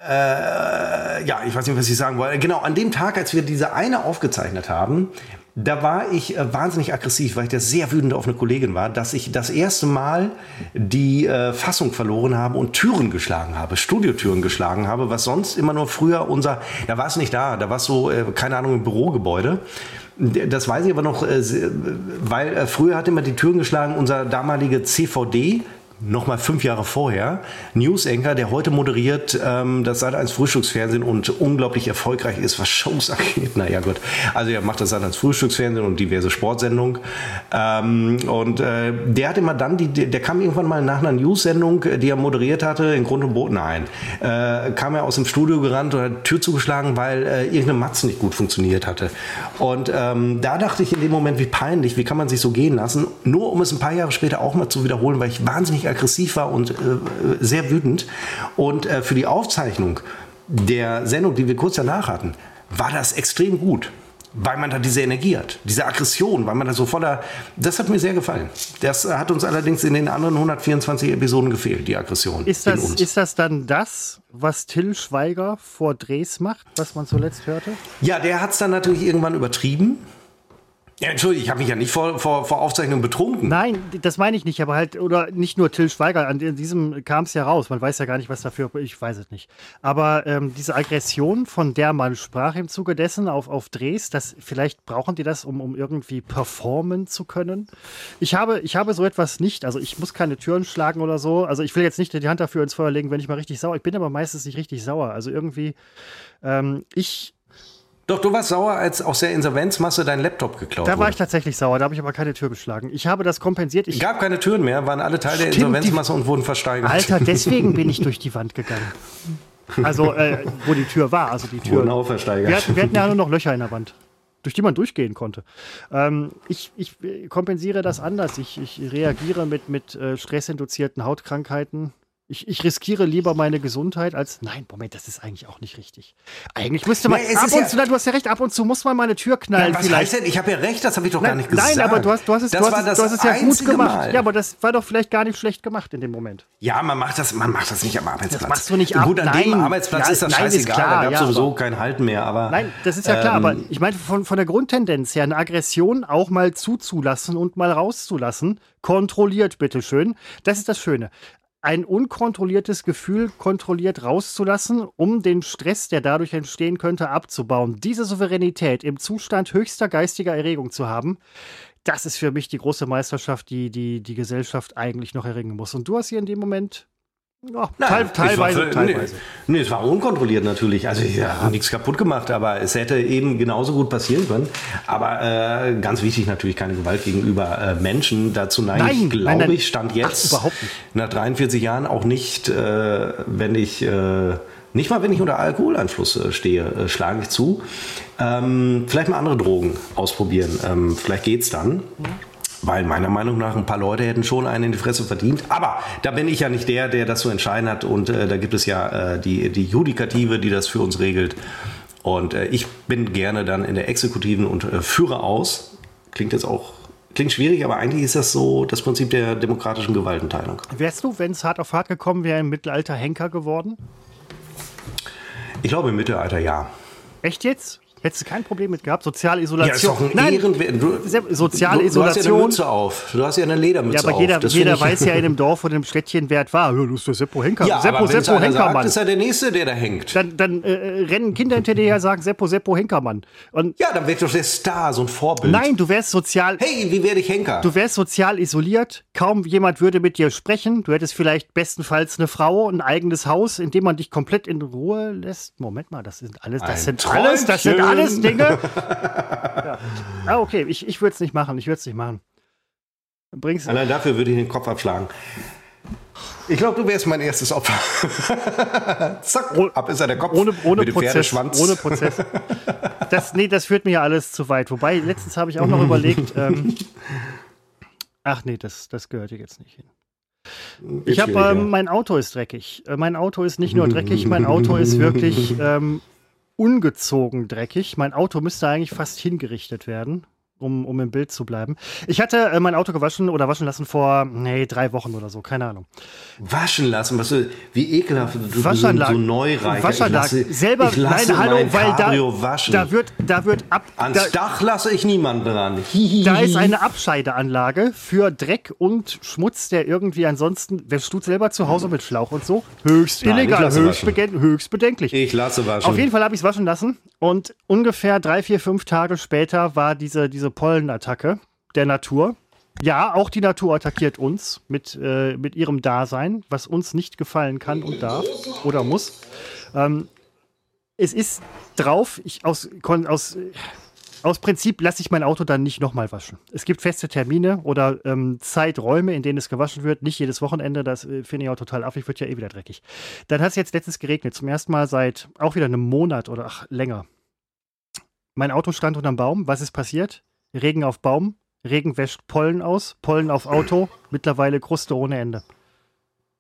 äh, ja, ich weiß nicht, was ich sagen wollte. Genau, an dem Tag, als wir diese eine aufgezeichnet haben, da war ich äh, wahnsinnig aggressiv, weil ich da sehr wütend auf eine Kollegin war, dass ich das erste Mal die äh, Fassung verloren habe und Türen geschlagen habe, Studiotüren geschlagen habe, was sonst immer nur früher unser, da war es nicht da, da war es so, äh, keine Ahnung, ein Bürogebäude. Das weiß ich aber noch, äh, weil äh, früher hat immer die Türen geschlagen unser damaliger CVD, nochmal fünf Jahre vorher, News Anchor, der heute moderiert ähm, das Sat1 Frühstücksfernsehen und unglaublich erfolgreich ist, was Shows *laughs* angeht. Naja gut, also er macht das Sat1 Frühstücksfernsehen und diverse Sportsendungen. Ähm, und äh, der hat immer dann, die, der kam irgendwann mal nach einer News-Sendung, die er moderiert hatte, in Grund und Boden ein. Äh, kam er aus dem Studio gerannt und hat Tür zugeschlagen, weil äh, irgendeine Matze nicht gut funktioniert hatte. Und ähm, da dachte ich in dem Moment, wie peinlich, wie kann man sich so gehen lassen, nur um es ein paar Jahre später auch mal zu wiederholen, weil ich wahnsinnig aggressiv war und äh, sehr wütend. Und äh, für die Aufzeichnung der Sendung, die wir kurz danach hatten, war das extrem gut. weil man da diese Energie hat, diese Aggression, weil man da so voller. Das hat mir sehr gefallen. Das hat uns allerdings in den anderen 124 Episoden gefehlt, die Aggression.
Ist das, ist das dann das, was Till Schweiger vor Drehs macht, was man zuletzt hörte?
Ja, der hat es dann natürlich irgendwann übertrieben. Ja, Entschuldigung, ich habe mich ja nicht vor, vor, vor Aufzeichnung betrunken.
Nein, das meine ich nicht, aber halt, oder nicht nur Till Schweiger, an diesem kam es ja raus. Man weiß ja gar nicht, was dafür, ich weiß es nicht. Aber ähm, diese Aggression, von der man sprach im Zuge dessen auf, auf Drehs, das, vielleicht brauchen die das, um, um irgendwie performen zu können. Ich habe, ich habe so etwas nicht, also ich muss keine Türen schlagen oder so. Also ich will jetzt nicht die Hand dafür ins Feuer legen, wenn ich mal richtig sauer. Ich bin aber meistens nicht richtig sauer. Also irgendwie, ähm, ich
doch, du warst sauer, als aus der Insolvenzmasse dein Laptop geklaut
Da
wurde.
war ich tatsächlich sauer, da habe ich aber keine Tür geschlagen. Ich habe das kompensiert.
Es gab keine Türen mehr, waren alle Teile der
Stimmt,
Insolvenzmasse und wurden versteigert.
Alter, *laughs* deswegen bin ich durch die Wand gegangen. Also, äh, wo die Tür war, also die Tür.
Wurden auch versteigert.
Wir hatten, wir hatten ja nur noch Löcher in der Wand, durch die man durchgehen konnte. Ähm, ich, ich kompensiere das anders. Ich, ich reagiere mit, mit äh, stressinduzierten Hautkrankheiten. Ich, ich riskiere lieber meine Gesundheit als. Nein, Moment, das ist eigentlich auch nicht richtig. Eigentlich müsste man.
Es
ab
ist
und
ja-
zu, du hast ja recht, ab und zu muss man mal eine Tür knallen.
Ja, was
vielleicht.
heißt denn? Ich habe ja recht, das habe ich doch gar
Nein,
nicht gesagt.
nein, aber du hast, du hast es,
das
du hast, es-
das
du hast es ja gut gemacht.
Mal.
Ja, aber das war doch vielleicht gar nicht schlecht gemacht in dem Moment.
Ja, man macht das, man macht das nicht am Arbeitsplatz.
Das machst du nicht ab-
Gut, an dem
nein.
Arbeitsplatz
Ja,
ist das
nein, ist
scheißegal.
klar,
da gab es
ja,
sowieso kein Halten mehr. Aber
Nein, das ist ja klar,
ähm,
aber ich meine, von, von der Grundtendenz her, eine Aggression auch mal zuzulassen und mal rauszulassen, kontrolliert, bitteschön, das ist das Schöne. Ein unkontrolliertes Gefühl kontrolliert rauszulassen, um den Stress, der dadurch entstehen könnte, abzubauen. Diese Souveränität im Zustand höchster geistiger Erregung zu haben, das ist für mich die große Meisterschaft, die die, die Gesellschaft eigentlich noch erringen muss. Und du hast hier in dem Moment ja, teil,
Nein,
teilweise,
es war,
teilweise.
Nee, nee, es war unkontrolliert natürlich. Also ich habe nichts kaputt gemacht, aber es hätte eben genauso gut passieren können. Aber äh, ganz wichtig natürlich keine Gewalt gegenüber äh, Menschen. Dazu neige
Nein,
ich, glaube ich, stand jetzt
Ach, überhaupt nicht.
nach 43 Jahren auch nicht, äh, wenn ich äh, nicht mal wenn ich unter Alkoholeinfluss äh, stehe, äh, schlage ich zu. Ähm, vielleicht mal andere Drogen ausprobieren. Ähm, vielleicht geht's dann. Weil meiner Meinung nach ein paar Leute hätten schon einen in die Fresse verdient. Aber da bin ich ja nicht der, der das zu entscheiden hat. Und äh, da gibt es ja äh, die, die Judikative, die das für uns regelt. Und äh, ich bin gerne dann in der Exekutiven und äh, führe aus. Klingt jetzt auch, klingt schwierig, aber eigentlich ist das so das Prinzip der demokratischen Gewaltenteilung.
Wärst du, wenn es hart auf hart gekommen wäre, im Mittelalter Henker geworden?
Ich glaube im Mittelalter ja.
Echt jetzt? Hättest du kein Problem mit gehabt? Soziale Isolation.
Ja, ist doch ein
Nein,
Ehrenwert. Du,
soziale
du, du hast ja eine
Isolation.
Mütze auf. Du hast ja eine Ledermütze
ja, aber
auf.
jeder,
Das
jeder weiß ja in einem *laughs* Dorf oder im Städtchen, wer es war. Ja, das ist der Seppo Henker.
Ja,
Seppo,
aber
Seppo Henkermann.
ist er der Nächste, der da hängt.
Dann, dann äh, rennen Kinder hinter dir her sagen Seppo, Seppo Henkermann. Und
Ja, dann wird doch der Star, so ein Vorbild.
nein, du wärst sozial.
Hey, wie werde ich Henker?
Du wärst sozial isoliert, kaum jemand würde mit dir sprechen. Du hättest vielleicht bestenfalls eine Frau, ein eigenes Haus, in dem man dich komplett in Ruhe lässt. Moment mal, das sind alles, das
Ein
sind alles, das sind
Träumchen.
Alles Dinge. *laughs* ja. Ah, okay, ich, ich würde es nicht machen, ich würde es nicht machen. Bringst
Allein dafür würde ich den Kopf abschlagen. Ich glaube, du wärst mein erstes Opfer. *laughs* Zack,
Oh-
ab ist er der Kopf
ohne, ohne
mit dem
Prozess.
Pferdeschwanz.
Ohne Prozess. Das, nee, das führt mir ja alles zu weit. Wobei, letztens habe ich auch noch *laughs* überlegt, ähm, ach nee, das, das gehört hier jetzt nicht hin. Ich habe, ähm, mein Auto ist dreckig. Äh, mein Auto ist nicht nur dreckig, mein Auto ist wirklich ähm, ungezogen dreckig. Mein Auto müsste eigentlich fast hingerichtet werden, um, um im Bild zu bleiben. Ich hatte äh, mein Auto gewaschen oder waschen lassen vor, nee, drei Wochen oder so, keine Ahnung.
Waschen lassen, was du, wie ekelhaft. Du bist so,
Waschanlage.
so neureich.
Waschanlage.
Ich lasse,
Selber,
ich lasse
nein, hallo,
mein
weil da,
waschen.
da wird, da wird ab,
Ans
da,
Dach lasse ich niemanden dran. Hihihi.
Da ist eine Abscheideanlage für Dreck und Schmutz, der irgendwie ansonsten, wäschst du selber zu Hause mit Schlauch und so? Höchst illegal, höchst, höchst bedenklich.
Ich lasse waschen.
Auf jeden Fall habe ich es waschen lassen und ungefähr drei, vier, fünf Tage später war diese, diese Pollenattacke der Natur. Ja, auch die Natur attackiert uns mit, äh, mit ihrem Dasein, was uns nicht gefallen kann und darf oder muss. Ähm, es ist drauf, ich aus, kon, aus, aus Prinzip lasse ich mein Auto dann nicht nochmal waschen. Es gibt feste Termine oder ähm, Zeiträume, in denen es gewaschen wird. Nicht jedes Wochenende, das äh, finde ich auch total affig, wird ja eh wieder dreckig. Dann hat es jetzt letztens geregnet, zum ersten Mal seit auch wieder einem Monat oder ach, länger. Mein Auto stand unterm Baum. Was ist passiert? Regen auf Baum, Regen wäscht Pollen aus, Pollen auf Auto, mittlerweile Kruste ohne Ende.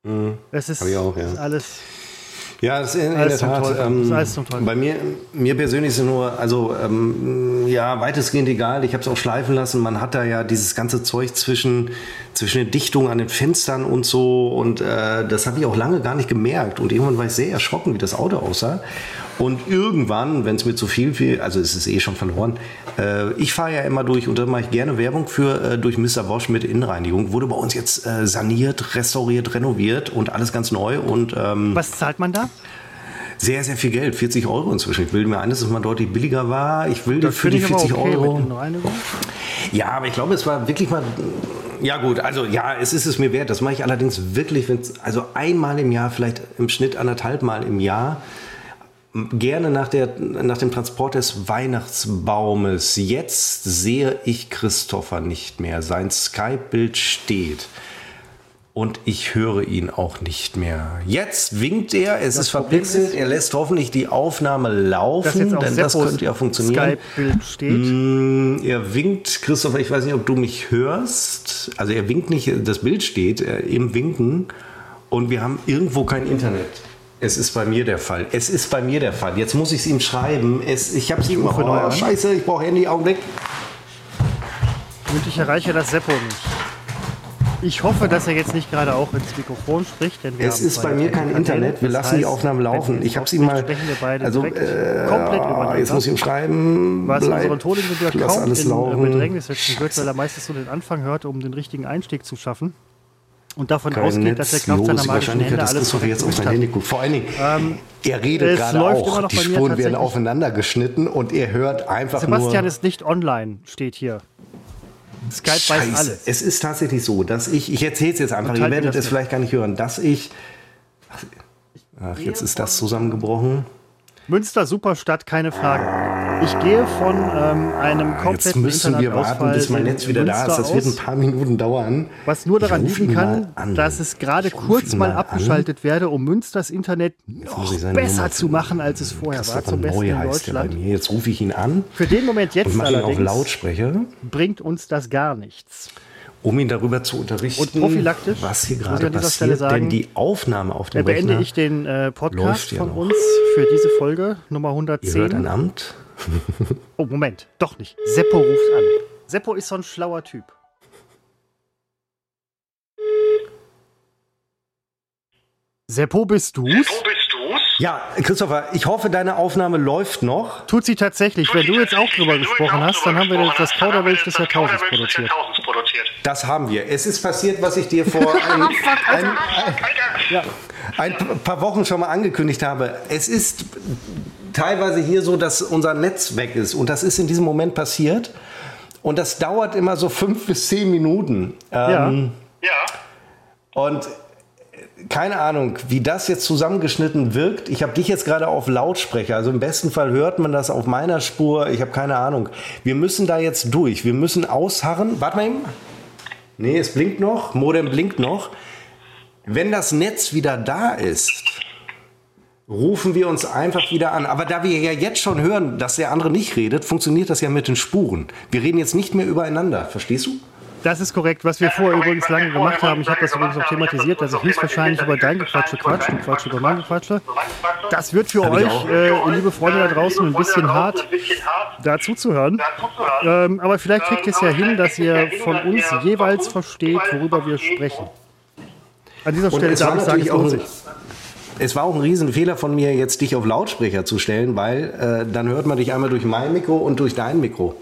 Mhm.
Es ist,
auch, ja.
ist alles.
Ja, das ist in, in der Tat. Ähm, bei mir, mir persönlich ist es nur, also ähm, ja, weitestgehend egal. Ich habe es auch schleifen lassen. Man hat da ja dieses ganze Zeug zwischen, zwischen der Dichtung an den Fenstern und so. Und äh, das habe ich auch lange gar nicht gemerkt. Und irgendwann war ich sehr erschrocken, wie das Auto aussah. Und irgendwann, wenn es mir zu viel fiel, also es ist eh schon verloren, äh, ich fahre ja immer durch und da mache ich gerne Werbung für äh, durch Mr. Bosch mit Innenreinigung. Wurde bei uns jetzt äh, saniert, restauriert, renoviert und alles ganz neu. Und, ähm,
Was zahlt man da?
Sehr, sehr viel Geld, 40 Euro inzwischen. Ich will mir ein, dass es mal deutlich billiger war. Ich will das für die 40 okay Euro. Ja, aber ich glaube, es war wirklich mal ja gut, also ja, es ist es mir wert. Das mache ich allerdings wirklich, wenn also einmal im Jahr, vielleicht im Schnitt anderthalb Mal im Jahr gerne nach, der, nach dem Transport des Weihnachtsbaumes. Jetzt sehe ich Christopher nicht mehr. Sein Skype-Bild steht. Und ich höre ihn auch nicht mehr. Jetzt winkt er, es das ist verpixelt, er lässt hoffentlich die Aufnahme laufen, denn das könnte ja funktionieren. Skype-Bild steht. Mm, er winkt, Christopher, ich weiß nicht, ob du mich hörst. Also er winkt nicht, das Bild steht im Winken und wir haben irgendwo kein Internet. Es ist bei mir der Fall. Es ist bei mir der Fall. Jetzt muss ich es ihm schreiben. Es, ich habe es ihm. Oh, scheiße, ich brauche Handy, Augenblick.
Und ich erreiche das Seppo nicht. Ich hoffe, dass er jetzt nicht gerade auch ins Mikrofon spricht.
Denn es ist bei mir kein Internet. Wir lassen heißt, die Aufnahmen laufen. Ich habe sie mal. also, äh, komplett übereinander. Jetzt muss ich ihm schreiben.
Was bleib, unseren Toningenieur kaum alles in laufen. Bedrängnis setzen wird, weil er meistens so den Anfang hört, um den richtigen Einstieg zu schaffen und davon Kein ausgeht, dass er Kraft seiner magischen Hände
das
alles
jetzt auf sein Handy guckt. Vor allen Dingen, ähm, er redet gerade auch, die Spuren werden aufeinander geschnitten und er hört einfach
Sebastian
nur...
Sebastian ist nicht online, steht hier.
Skype Scheiße. weiß alles. Es ist tatsächlich so, dass ich, ich erzähle es jetzt einfach, ihr werdet es vielleicht gar nicht hören, dass ich... Ach, jetzt ist das zusammengebrochen.
Münster, Superstadt, keine Frage. Ich gehe von ähm, einem kompletten
Jetzt müssen wir warten, bis mein Netz wieder da ist. Das wird ein paar Minuten dauern.
Was nur daran liegen kann, dass es gerade kurz mal, mal abgeschaltet werde, um Münsters Internet noch besser zu machen, als es vorher war. Zum besten in Deutschland.
Jetzt rufe ich ihn an.
Für den Moment jetzt
allerdings Lautsprecher.
bringt uns das gar nichts
um ihn darüber zu unterrichten,
und prophylaktisch,
was hier gerade passiert. Sagen, denn die Aufnahme auf dem
beende
Rechner
ich den äh, Podcast von noch. uns für diese Folge Nummer 110. Ihr
hört ein Amt. *laughs*
oh, Moment, doch nicht. Seppo ruft an. Seppo ist so ein schlauer Typ. Seppo, bist du's? Seppo, bist
ja, Christopher, ich hoffe, deine Aufnahme läuft noch.
Tut sie tatsächlich. Tut Wenn du jetzt auch drüber gesprochen hast, dann haben wir das Kauderwelsch des Jahrtausends produziert.
Das haben wir. Es ist passiert, was ich dir vor *laughs* ein, ein, ein, ein paar Wochen schon mal angekündigt habe. Es ist teilweise hier so, dass unser Netz weg ist. Und das ist in diesem Moment passiert. Und das dauert immer so fünf bis zehn Minuten. Ähm, ja. ja. Und keine Ahnung, wie das jetzt zusammengeschnitten wirkt. Ich habe dich jetzt gerade auf Lautsprecher. Also im besten Fall hört man das auf meiner Spur. Ich habe keine Ahnung. Wir müssen da jetzt durch. Wir müssen ausharren. Warte mal eben. Nee, es blinkt noch. Modem blinkt noch. Wenn das Netz wieder da ist, rufen wir uns einfach wieder an. Aber da wir ja jetzt schon hören, dass der andere nicht redet, funktioniert das ja mit den Spuren. Wir reden jetzt nicht mehr übereinander. Verstehst du?
Das ist korrekt. Was wir vorher übrigens lange gemacht haben, ich habe das übrigens auch thematisiert, dass ich höchstwahrscheinlich über dein Gequatsche quatsch, du Quatsch über mein Gequatsche. Das wird für euch, äh, liebe Freunde da draußen, ein bisschen hart, dazu zu hören. Ähm, aber vielleicht kriegt ihr es ja hin, dass ihr von uns jeweils versteht, worüber wir sprechen. An dieser Stelle darf ich sagen, es lohnt sich
es war auch ein Riesenfehler von mir, jetzt dich auf Lautsprecher zu stellen, weil äh, dann hört man dich einmal durch mein Mikro und durch dein Mikro.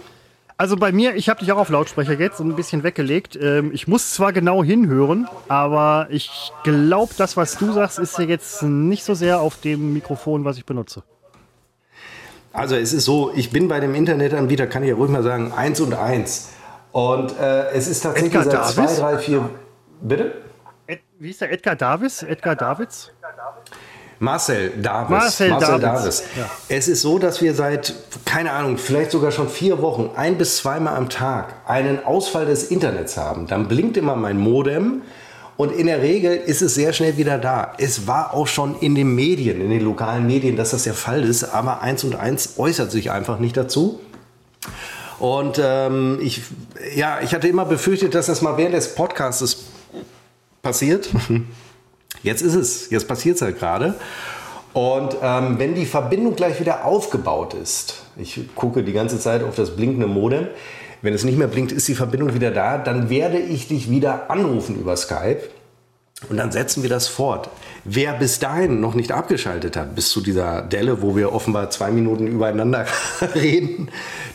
Also bei mir, ich habe dich auch auf Lautsprecher jetzt und ein bisschen weggelegt. Ähm, ich muss zwar genau hinhören, aber ich glaube, das, was du sagst, ist ja jetzt nicht so sehr auf dem Mikrofon, was ich benutze.
Also es ist so, ich bin bei dem Internetanbieter, kann ich ja ruhig mal sagen, eins und eins. Und äh, es ist tatsächlich Edgar seit Davis? zwei, drei, vier. Bitte?
Ed, wie ist der Edgar Davis? Edgar Davids?
Marcel Davis.
Marcel, Marcel Davis. Davis.
Ja. Es ist so, dass wir seit, keine Ahnung, vielleicht sogar schon vier Wochen, ein bis zweimal am Tag einen Ausfall des Internets haben. Dann blinkt immer mein Modem. Und in der Regel ist es sehr schnell wieder da. Es war auch schon in den Medien, in den lokalen Medien, dass das der Fall ist. Aber eins und eins äußert sich einfach nicht dazu. Und ähm, ich, ja, ich hatte immer befürchtet, dass das mal während des Podcasts passiert. *laughs* Jetzt ist es, jetzt passiert es halt gerade. Und ähm, wenn die Verbindung gleich wieder aufgebaut ist, ich gucke die ganze Zeit auf das blinkende Modem, wenn es nicht mehr blinkt, ist die Verbindung wieder da, dann werde ich dich wieder anrufen über Skype und dann setzen wir das fort. Wer bis dahin noch nicht abgeschaltet hat, bis zu dieser Delle, wo wir offenbar zwei Minuten übereinander *laughs* reden,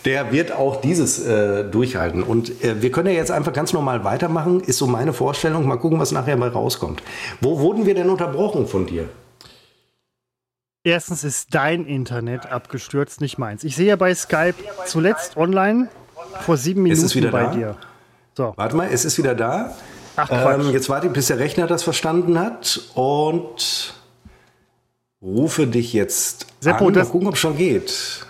der wird auch dieses äh, durchhalten. Und äh, wir können ja jetzt einfach ganz normal weitermachen, ist so meine Vorstellung. Mal gucken, was nachher mal rauskommt. Wo wurden wir denn unterbrochen von dir?
Erstens ist dein Internet abgestürzt, nicht meins. Ich sehe ja bei Skype zuletzt online vor sieben Minuten
ist es wieder
bei
da?
dir. So.
Warte mal, es ist wieder da.
Ach.
Ähm, jetzt warte ich, bis der Rechner das verstanden hat und rufe dich jetzt
Seppo,
an. Mal
das-
gucken, ob es schon geht.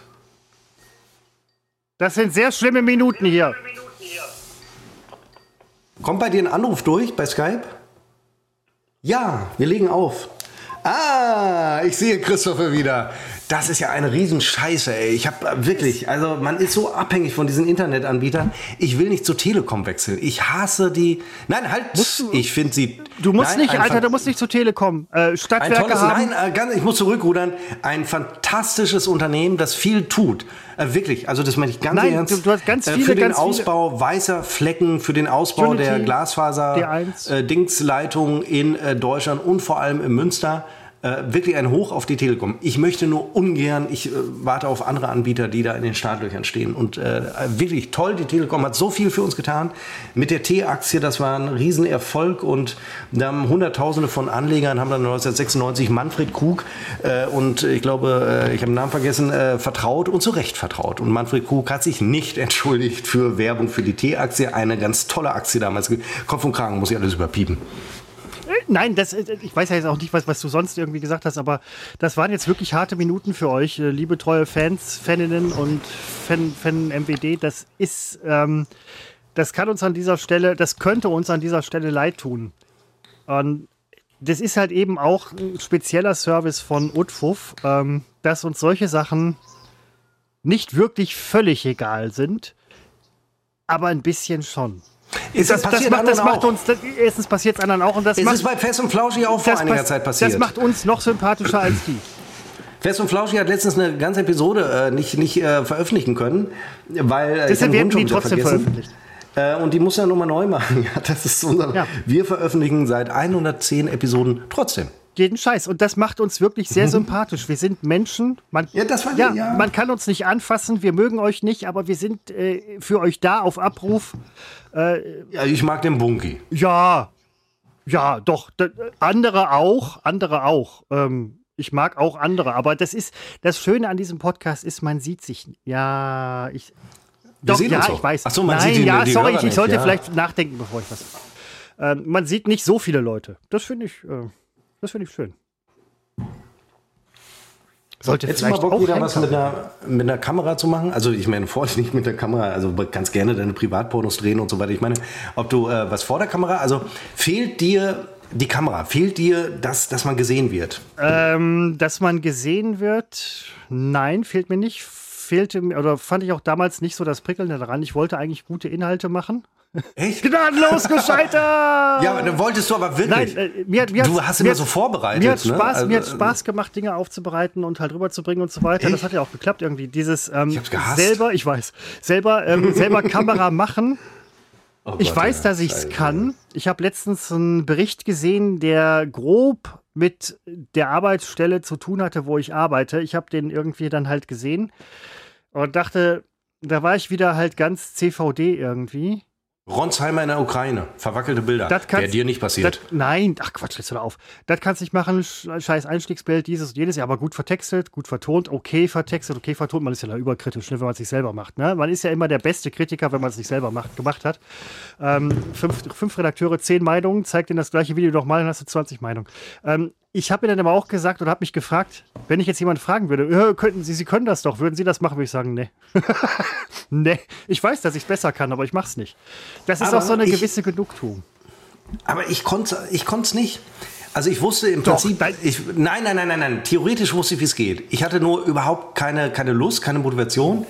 Das sind sehr schlimme Minuten hier.
Kommt bei dir ein Anruf durch bei Skype? Ja, wir legen auf. Ah, ich sehe Christopher wieder. Das ist ja eine Riesenscheiße, ey. Ich habe wirklich, also man ist so abhängig von diesen Internetanbietern. Ich will nicht zur Telekom wechseln. Ich hasse die. Nein, halt. Ich finde sie.
Du musst
Nein,
nicht, Alter, du musst nicht zur Telekom. Äh, Stadtwerke
tolles,
haben.
nein, äh, ganz, ich muss zurückrudern. Ein fantastisches Unternehmen, das viel tut. Äh, wirklich, also das meine ich ganz
Nein,
ernst.
du- du hast ganz
Äh,
viele,
Für den
ganz viele-
Ausbau weißer Flecken, für den Ausbau
Unity,
der Glasfaser,
D1.
äh, Dingsleitung in äh, Deutschland und vor allem in Münster. Äh, wirklich ein Hoch auf die Telekom. Ich möchte nur ungern, ich äh, warte auf andere Anbieter, die da in den Startlöchern stehen. Und äh, wirklich toll, die Telekom hat so viel für uns getan. Mit der T-Aktie, das war ein Riesenerfolg und da haben Hunderttausende von Anlegern, haben dann 1996 Manfred Krug äh, und ich glaube, äh, ich habe den Namen vergessen, äh, vertraut und zu Recht vertraut. Und Manfred Krug hat sich nicht *laughs* entschuldigt für Werbung für die T-Aktie. Eine ganz tolle Aktie damals. Kopf und Kragen muss ich alles überpiepen.
Nein, das, äh, ich weiß ja jetzt auch nicht, was, was du sonst irgendwie gesagt hast, aber das waren jetzt wirklich harte Minuten für euch, äh, liebe treue Fans, Faninnen und Fan, Fan MWD. Das ist, ähm, das kann uns an dieser Stelle, das könnte uns an dieser Stelle leid tun. Und das ist halt eben auch ein spezieller Service von Utfuff, ähm, dass uns solche Sachen nicht wirklich völlig egal sind, aber ein bisschen schon.
Ist
Das, das,
passiert
macht, das macht uns, das, erstens passiert es anderen auch und das
Es
macht,
ist bei Fest und Flauschig auch vor
das
einiger Zeit passiert.
Das macht uns noch sympathischer als die.
Fest und Flauschig hat letztens eine ganze Episode äh, nicht, nicht äh, veröffentlichen können, weil äh,
Deshalb
den
werden die trotzdem
vergessen.
veröffentlicht.
Äh, und die muss ja nochmal neu machen. *laughs* Ja, das ist unser.
Ja.
Wir veröffentlichen seit 110 Episoden trotzdem.
Jeden Scheiß. Und das macht uns wirklich sehr sympathisch. Wir sind Menschen. Man,
Mhm. Ja, das war-
ja,
ja.
man kann uns nicht anfassen. Wir mögen euch nicht, aber wir sind äh, für euch da auf Abruf.
Ja, ich mag den Bunky.
Ja, ja, doch. Andere auch, andere auch. Ähm, ich mag auch andere, aber das ist das Schöne an diesem Podcast ist, man sieht sich. Ja, ich.
Wir
Doch, ja, ich weiß.
Ach so, man
Nein,
sieht die-
ja,
die
sorry,
Hörer
ich, ich sollte
ja.
vielleicht nachdenken, bevor ich was. Ähm, man sieht nicht so viele Leute. Das finde ich, äh, das finde ich schön. Sollte
Hättest du mal
vielleicht
Bock,
auch
wieder was mit einer, mit einer Kamera zu machen? Also ich meine, vorher *laughs* nicht mit der Kamera, also ganz gerne deine Privatpornos drehen und so weiter. Ich meine, ob du äh, was vor der Kamera, also fehlt dir die Kamera, fehlt dir das, dass man gesehen wird?
Ähm, dass man gesehen wird, nein, fehlt mir nicht. Fehlte mir, oder fand ich auch damals nicht so das Prickelnde daran. Ich wollte eigentlich gute Inhalte machen.
Echt?
Gnadenlos gescheitert! *laughs*
Ja, aber dann wolltest du aber wirklich.
Nein, äh, mir, hat- mir
Du hast immer so vorbereitet,
Mir hat
ne?
Spaß, mir hat
Also,
Spaß gemacht, Dinge aufzubereiten und halt rüberzubringen und so weiter. Das
Echt?
hat ja auch geklappt irgendwie. Dieses ähm,
Ich hab's
selber, ich weiß, selber, ähm, selber Kamera *laughs* machen.
Oh
Ich
Gott,
weiß,
ja,
dass ich es kann. Ich habe letztens einen Bericht gesehen, der grob mit der Arbeitsstelle zu tun hatte, wo ich arbeite. Ich habe den irgendwie dann halt gesehen und dachte, da war ich wieder halt ganz CVD irgendwie.
Ronsheimer in der Ukraine, verwackelte Bilder.
Das
Wäre dir nicht passiert.
Das, nein, ach Quatsch, jetzt hör auf. Das kannst du nicht machen. Sch- Scheiß Einstiegsbild, dieses und jenes, ja, aber gut vertextet, gut vertont, okay vertextet, okay vertont. Man ist ja da überkritisch, ne, wenn man es sich selber macht. Ne? Man ist ja immer der beste Kritiker, wenn man es nicht selber macht, gemacht hat. Ähm, fünf, fünf Redakteure, zehn Meinungen, zeigt ihnen das gleiche Video nochmal, dann hast du 20 Meinungen. Ähm, ich habe mir dann aber auch gesagt oder habe mich gefragt, wenn ich jetzt jemanden fragen würde, könnten Sie, Sie können das doch, würden Sie das machen, würde ich sagen, nee. *laughs* nee, ich weiß, dass ich es besser kann, aber ich mache es nicht. Das ist
Aber
auch so eine
ich-
gewisse Genugtuung.
Aber ich konnte ich es nicht. Also ich wusste im
Doch,
Prinzip,
nein.
ich, nein, nein, nein, nein, nein, theoretisch wusste ich, wie es geht. Ich hatte nur überhaupt keine, keine Lust, keine Motivation.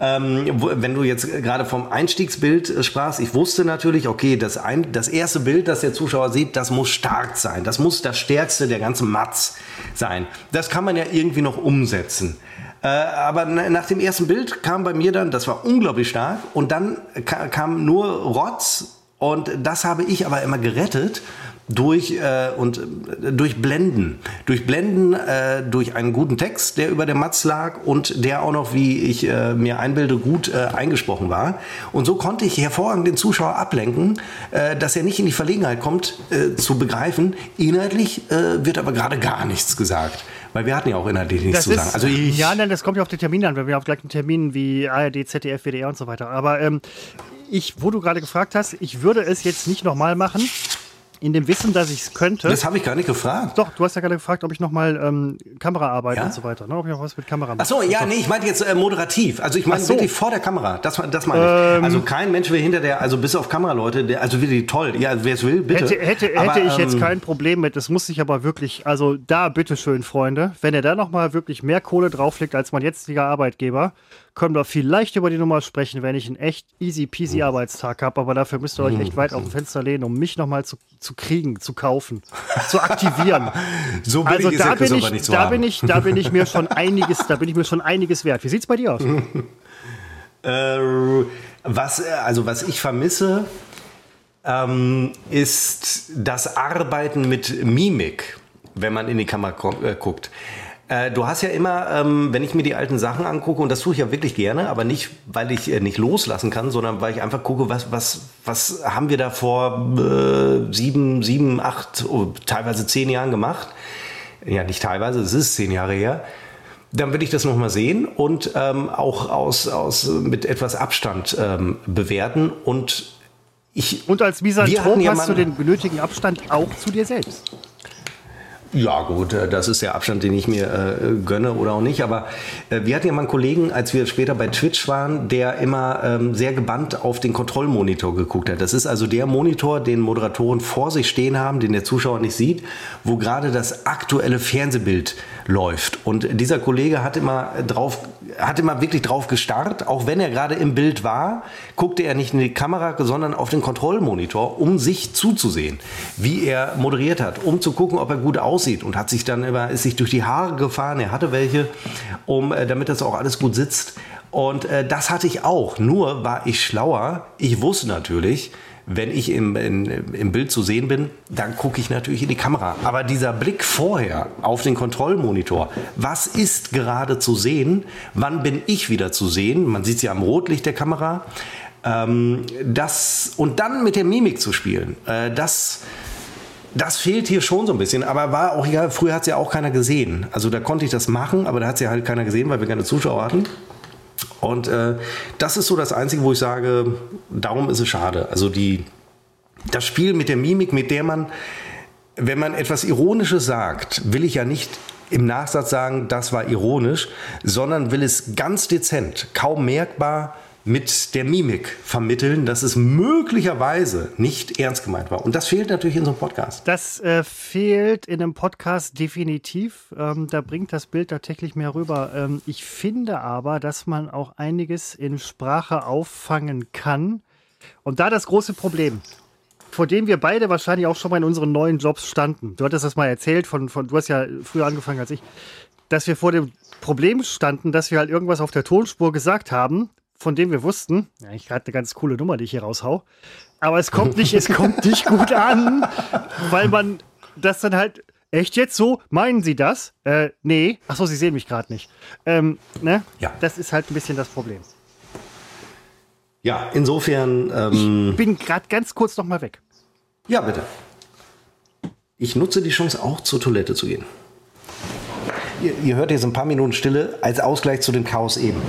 Ähm, wenn du jetzt gerade vom Einstiegsbild äh, sprachst, ich wusste natürlich, okay, das, ein, das erste Bild, das der Zuschauer sieht, das muss stark sein. Das muss das stärkste der ganzen Matz sein. Das kann man ja irgendwie noch umsetzen. Äh, aber nach dem ersten Bild kam bei mir dann, das war unglaublich stark, und dann kam nur Rotz und das habe ich aber immer gerettet durch äh, und äh, durch Blenden, durch Blenden, äh, durch einen guten Text, der über der Matz lag und der auch noch, wie ich äh, mir einbilde, gut äh, eingesprochen war. Und so konnte ich hervorragend den Zuschauer ablenken, äh, dass er nicht in die Verlegenheit kommt, zu begreifen. Inhaltlich wird aber gerade gar nichts gesagt. Weil wir hatten ja auch inhaltlich nichts
Das
zu
ist,
sagen. Also ich,
ja, nein, das kommt ja auf den Termin an, weil wir auf gleichen Terminen wie ARD, ZDF, WDR und so weiter. Aber ähm, ich, wo du gerade gefragt hast, ich würde es jetzt nicht nochmal machen, in dem Wissen, dass ich es könnte.
das habe ich gar nicht gefragt.
Doch, du hast ja gerade gefragt, ob ich nochmal ähm, Kameraarbeit
Ja?
und so weiter, ne? ob ich noch was mit Kamera mache.
Ach so, ja, nee, ich meinte jetzt äh, moderativ. Also ich meine
so.
wirklich vor der Kamera. Das, das meine
Ähm.
ich. Also kein Mensch will hinter der, also bis auf Kameraleute, der, also wirklich toll. Ja, wer es will, bitte.
Hätte, hätte,
Aber,
hätte ich jetzt
ähm,
kein Problem mit. Das muss ich aber wirklich, also da bitteschön, Freunde, wenn ihr da nochmal wirklich mehr Kohle drauflegt als mein jetziger Arbeitgeber, können wir vielleicht über die Nummer sprechen, wenn ich einen echt easy
Hm.
peasy Arbeitstag habe. Aber dafür müsst ihr euch echt weit auf dem Fenster lehnen, um mich nochmal zu, zu kriegen, zu kaufen, zu aktivieren. *laughs*
So billig
Also
ist
da bin, ich,
nicht zu
da,
haben.
bin ich, da bin ich mir schon *laughs* einiges, da bin ich mir schon einiges wert. Wie sieht's bei dir aus? *laughs*
Äh, was, also was ich vermisse, ähm, ist das Arbeiten mit Mimik, wenn man in die Kamera äh, guckt. Äh, du hast ja immer, ähm, wenn ich mir die alten Sachen angucke, und das tue ich ja wirklich gerne, aber nicht, weil ich äh, nicht loslassen kann, sondern weil ich einfach gucke, was, was, was haben wir da vor äh, sieben, sieben, acht, oh, teilweise zehn Jahren gemacht. Ja, nicht teilweise, es ist zehn Jahre her. Dann will ich das nochmal sehen und ähm, auch aus, aus, mit etwas Abstand ähm, bewerten. Und ich,
Und als Misanthrop
ja
hast du den benötigten Abstand auch zu dir selbst.
Ja, gut, äh, das ist der Abstand, den ich mir äh, gönne oder auch nicht. Aber äh, wir hatten ja mal einen Kollegen, als wir später bei Twitch waren, der immer ähm, sehr gebannt auf den Kontrollmonitor geguckt hat. Das ist also der Monitor, den Moderatoren vor sich stehen haben, den der Zuschauer nicht sieht, wo gerade das aktuelle Fernsehbild läuft. Und dieser Kollege hat immer drauf, hat immer wirklich drauf gestarrt, auch wenn er gerade im Bild war, guckte er nicht in die Kamera, sondern auf den Kontrollmonitor, um sich zuzusehen, wie er moderiert hat, um zu gucken, ob er gut aussieht und hat sich dann immer, ist sich durch die Haare gefahren, er hatte welche, um, äh, damit das auch alles gut sitzt. Und äh, das hatte ich auch, nur war ich schlauer. Ich wusste natürlich, wenn ich im, in, im Bild zu sehen bin, dann gucke ich natürlich in die Kamera. Aber dieser Blick vorher auf den Kontrollmonitor, was ist gerade zu sehen, wann bin ich wieder zu sehen, man sieht ja am Rotlicht der Kamera, ähm, das, und dann mit der Mimik zu spielen, äh, das, das fehlt hier schon so ein bisschen, aber war auch egal, früher hat es ja auch keiner gesehen. Also da konnte ich das machen, aber da hat es ja halt keiner gesehen, weil wir keine Zuschauer hatten. Und äh, das ist so das Einzige, wo ich sage, darum ist es schade. Also die, das Spiel mit der Mimik, mit der man, wenn man etwas Ironisches sagt, will ich ja nicht im Nachsatz sagen, das war ironisch, sondern will es ganz dezent, kaum merkbar mit der Mimik vermitteln, dass es möglicherweise nicht ernst gemeint war. Und das fehlt natürlich in so einem Podcast.
Das äh, fehlt in einem Podcast definitiv. Ähm, da bringt das Bild tatsächlich mehr rüber. Ähm, ich finde aber, dass man auch einiges in Sprache auffangen kann. Und da das große Problem, vor dem wir beide wahrscheinlich auch schon mal in unseren neuen Jobs standen. Du hattest das mal erzählt, von, von, du hast ja früher angefangen als ich, dass wir vor dem Problem standen, dass wir halt irgendwas auf der Tonspur gesagt haben, von dem wir wussten, ja, ich hatte eine ganz coole Nummer, die ich hier raushau, aber es kommt nicht, es kommt nicht gut an, weil man das dann halt echt jetzt so, meinen Sie das? Äh, nee. Achso, Sie sehen mich gerade nicht. Ähm, ne?
Ja.
Das ist halt ein bisschen das Problem.
Ja, insofern, ähm,
Bin gerade ganz kurz noch mal weg.
ja, bitte. Ich nutze die Chance auch zur Toilette zu gehen. Ihr, ihr hört jetzt ein paar Minuten Stille als Ausgleich zu dem Chaos eben.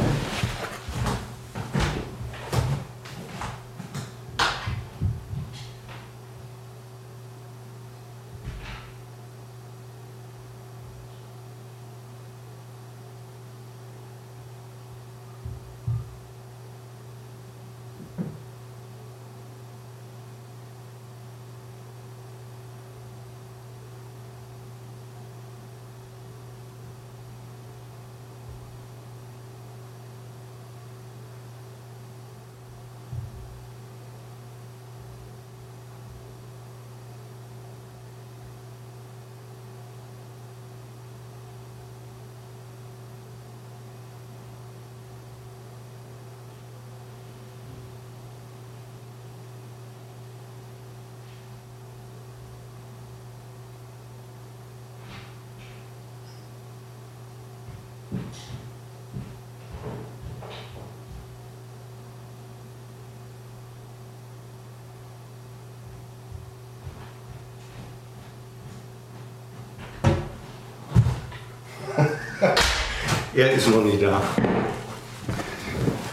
Er ist noch nicht da.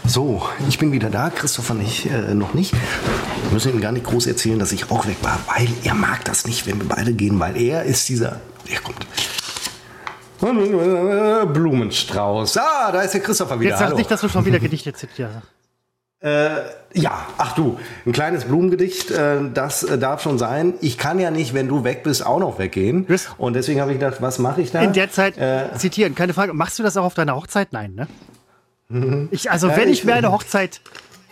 So, ich bin wieder da, Christopher nicht, äh, noch nicht. Wir müssen ihm gar nicht groß erzählen, dass ich auch weg war, weil er mag das nicht, wenn wir beide gehen, weil er ist dieser. Er kommt. Blumenstrauß. Ah, da ist der Christopher wieder.
Jetzt sag
Hallo.
nicht, dass du schon wieder Gedichte zitierst.
Äh, ja, ach du, ein kleines Blumengedicht, äh, das äh, darf schon sein. Ich kann ja nicht, wenn du weg bist, auch noch weggehen. Und deswegen habe ich gedacht, was mache ich da?
In der Zeit
Äh,
zitieren, keine Frage. Machst du das auch auf deiner Hochzeit? Nein, ne? *laughs* Ich, also,
Ja,
wenn ich
ich-
mir eine Hochzeit. *laughs*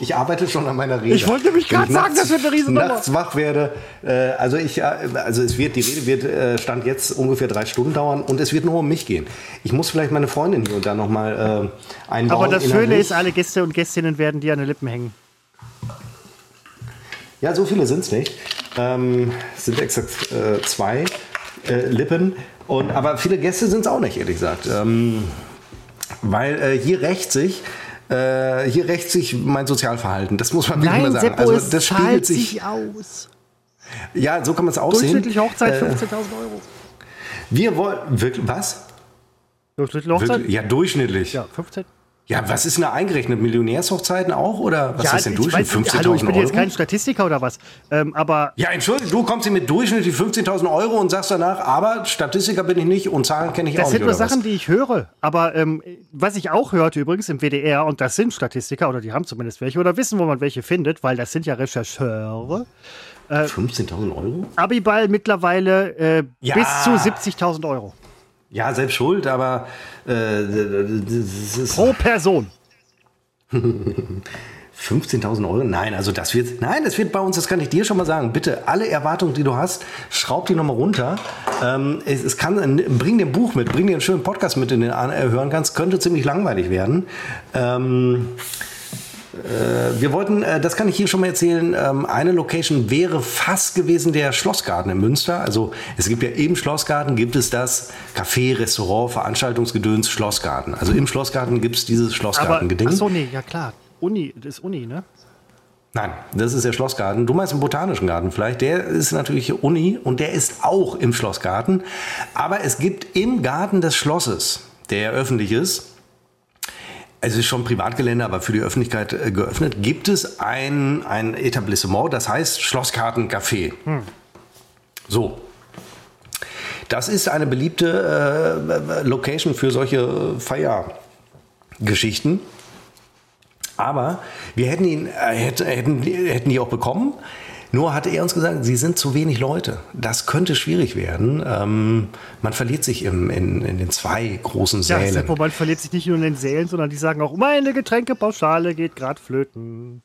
Ich arbeite schon an meiner Rede.
Ich wollte nämlich gerade sagen,
nachts-
das wird eine Riesennummer.
Nachts wach werde. Äh, also ich, äh, also es wird die Rede wird äh, stand jetzt ungefähr drei Stunden dauern und es wird nur um mich gehen. Ich muss vielleicht meine Freundin hier und da noch mal äh, einbauen.
Aber das Schöne ist, alle Gäste und Gästinnen werden dir an den Lippen hängen.
Ja, so viele sind es nicht. Ähm, es sind exakt äh, zwei äh, Lippen. Und, aber viele Gäste sind es auch nicht, ehrlich gesagt. Ähm, weil äh, hier rächt sich. Äh, hier rächt sich mein Sozialverhalten. Das muss man wirklich mal sagen.
Seppo,
Also das spiegelt sich.
aus.
Ja, so kann man es auch sehen.
Durchschnittliche Hochzeit
Äh,
15.000 Euro.
Wir wollen wirklich was?
Durchschnittliche Hochzeit?
Wirklich? Ja, durchschnittlich. Ja.
Ja, 15.
was ist denn da eingerechnet? Millionärshochzeiten auch oder was
ja,
ist denn
ich
Durchschnitt?
weiß- Hallo, ich
15.000
bin
Euro?
jetzt kein Statistiker oder was. Ähm, aber
ja, entschuldige, du kommst hier mit durchschnittlich 15.000 Euro und sagst danach, aber Statistiker bin ich nicht und Zahlen kenne ich
das
auch
sind
nicht.
nur
oder was?
Sachen, die ich höre. Aber ähm, was ich auch hörte übrigens im WDR, und das sind Statistiker, oder die haben zumindest welche, oder wissen, wo man welche findet, weil das sind ja Rechercheure.
15.000 Euro?
Abiball mittlerweile äh,
Ja.
bis zu 70.000 Euro.
Ja, selbst schuld, aber äh, das ist
Pro Person. *laughs*
15.000 Euro? Nein, also das wird, nein, das wird bei uns, das kann ich dir schon mal sagen. Bitte, alle Erwartungen, die du hast, schraub die nochmal runter. Ähm, es, es kann, bring dir ein Buch mit, bring dir einen schönen Podcast mit, den du äh, hören kannst. Könnte ziemlich langweilig werden. Ähm, äh, wir wollten, äh, das kann ich hier schon mal erzählen, ähm, eine Location wäre fast gewesen der Schlossgarten in Münster. Also es gibt ja im Schlossgarten gibt es das Café, Restaurant, Veranstaltungsgedöns, Schlossgarten. Also im Schlossgarten gibt es dieses Schlossgarten-Geding.
ach so, nee, ja klar. Uni, das ist Uni, ne?
Nein, das ist der Schlossgarten. Du meinst den Botanischen Garten vielleicht. Der ist natürlich Uni und der ist auch im Schlossgarten. Aber es gibt im Garten des Schlosses, der ja öffentlich ist, es ist schon Privatgelände, aber für die Öffentlichkeit äh, geöffnet, gibt es ein, ein Etablissement, das heißt Schlossgarten Café. So. Das ist eine beliebte äh, Location für solche Feiergeschichten. Aber wir hätten ihn, äh, hätte- hätten, hätten die auch bekommen. Nur hatte er uns gesagt, sie sind zu wenig Leute. Das könnte schwierig werden. Ähm, man verliert sich im, in, in den zwei großen
Ja,
Sälen.
Seppo, man verliert sich nicht nur in den Sälen, sondern die sagen auch, meine Getränkepauschale geht gerade flöten.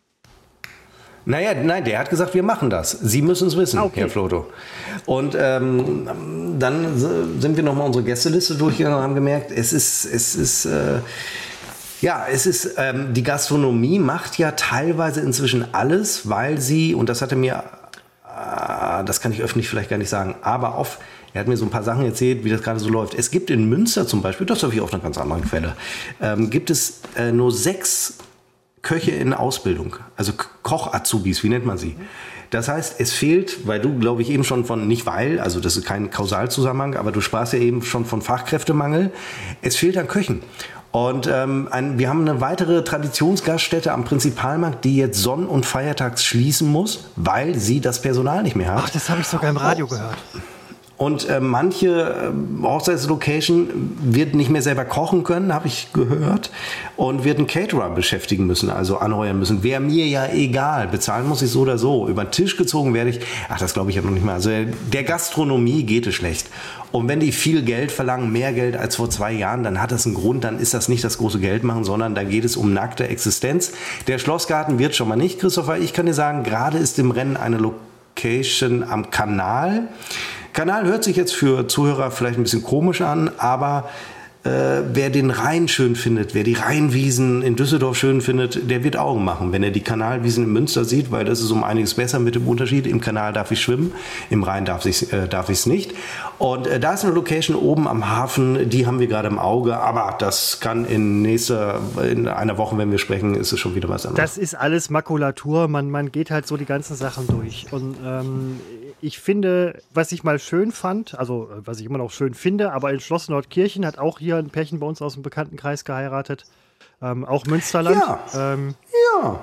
Naja, nein, der hat gesagt, wir machen das. Sie müssen es wissen,
Ah, okay.
Herr Floto. Und ähm, dann sind wir nochmal unsere Gästeliste durchgegangen und haben gemerkt, es ist, es ist, äh, ja, es ist, ähm, die Gastronomie macht ja teilweise inzwischen alles, weil sie, und das hatte mir, äh, das kann ich öffentlich vielleicht gar nicht sagen, aber auf, er hat mir so ein paar Sachen erzählt, wie das gerade so läuft. Es gibt in Münster zum Beispiel, das habe ich auf einer ganz anderen Quelle, ähm, gibt es äh, nur sechs Köche in Ausbildung, also Koch-Azubis, wie nennt man sie? Das heißt, es fehlt, weil du, glaube ich, eben schon von, nicht weil, also das ist kein Kausalzusammenhang, aber du sprachst ja eben schon von Fachkräftemangel, es fehlt an Köchen. Und ähm, ein, wir haben eine weitere Traditionsgaststätte am Prinzipalmarkt, die jetzt sonn- und feiertags schließen muss, weil sie das Personal nicht mehr hat.
Ach, das habe ich sogar im Radio gehört.
Und äh, manche äh, Hochzeitslocation wird nicht mehr selber kochen können, habe ich gehört, und wird einen Caterer beschäftigen müssen, also anheuern müssen. Wäre mir ja egal, bezahlen muss ich so oder so. Über den Tisch gezogen werde ich, ach, das glaube ich ja noch nicht mal. Also der Gastronomie geht es schlecht. Und wenn die viel Geld verlangen, mehr Geld als vor zwei Jahren, dann hat das einen Grund, dann ist das nicht das große Geld machen, sondern da geht es um nackte Existenz. Der Schlossgarten wird schon mal nicht, Christopher. Ich kann dir sagen, gerade ist im Rennen eine Location am Kanal. Kanal hört sich jetzt für Zuhörer vielleicht ein bisschen komisch an, aber äh, wer den Rhein schön findet, wer die Rheinwiesen in Düsseldorf schön findet, der wird Augen machen, wenn er die Kanalwiesen in Münster sieht, weil das ist um einiges besser mit dem Unterschied. Im Kanal darf ich schwimmen, im Rhein darf ich äh, ich's nicht. Und äh, da ist eine Location oben am Hafen, die haben wir gerade im Auge, aber das kann in nächster, in einer Woche, wenn wir sprechen, ist es schon wieder was anderes.
Das ist alles Makulatur, man, man geht halt so die ganzen Sachen durch. Und ähm, ich finde, was ich mal schön fand, also äh, was ich immer noch schön finde, aber in Schloss Nordkirchen hat auch hier ein Pärchen bei uns aus dem Bekanntenkreis geheiratet. Ähm, auch Münsterland.
Ja.
Ähm,
ja.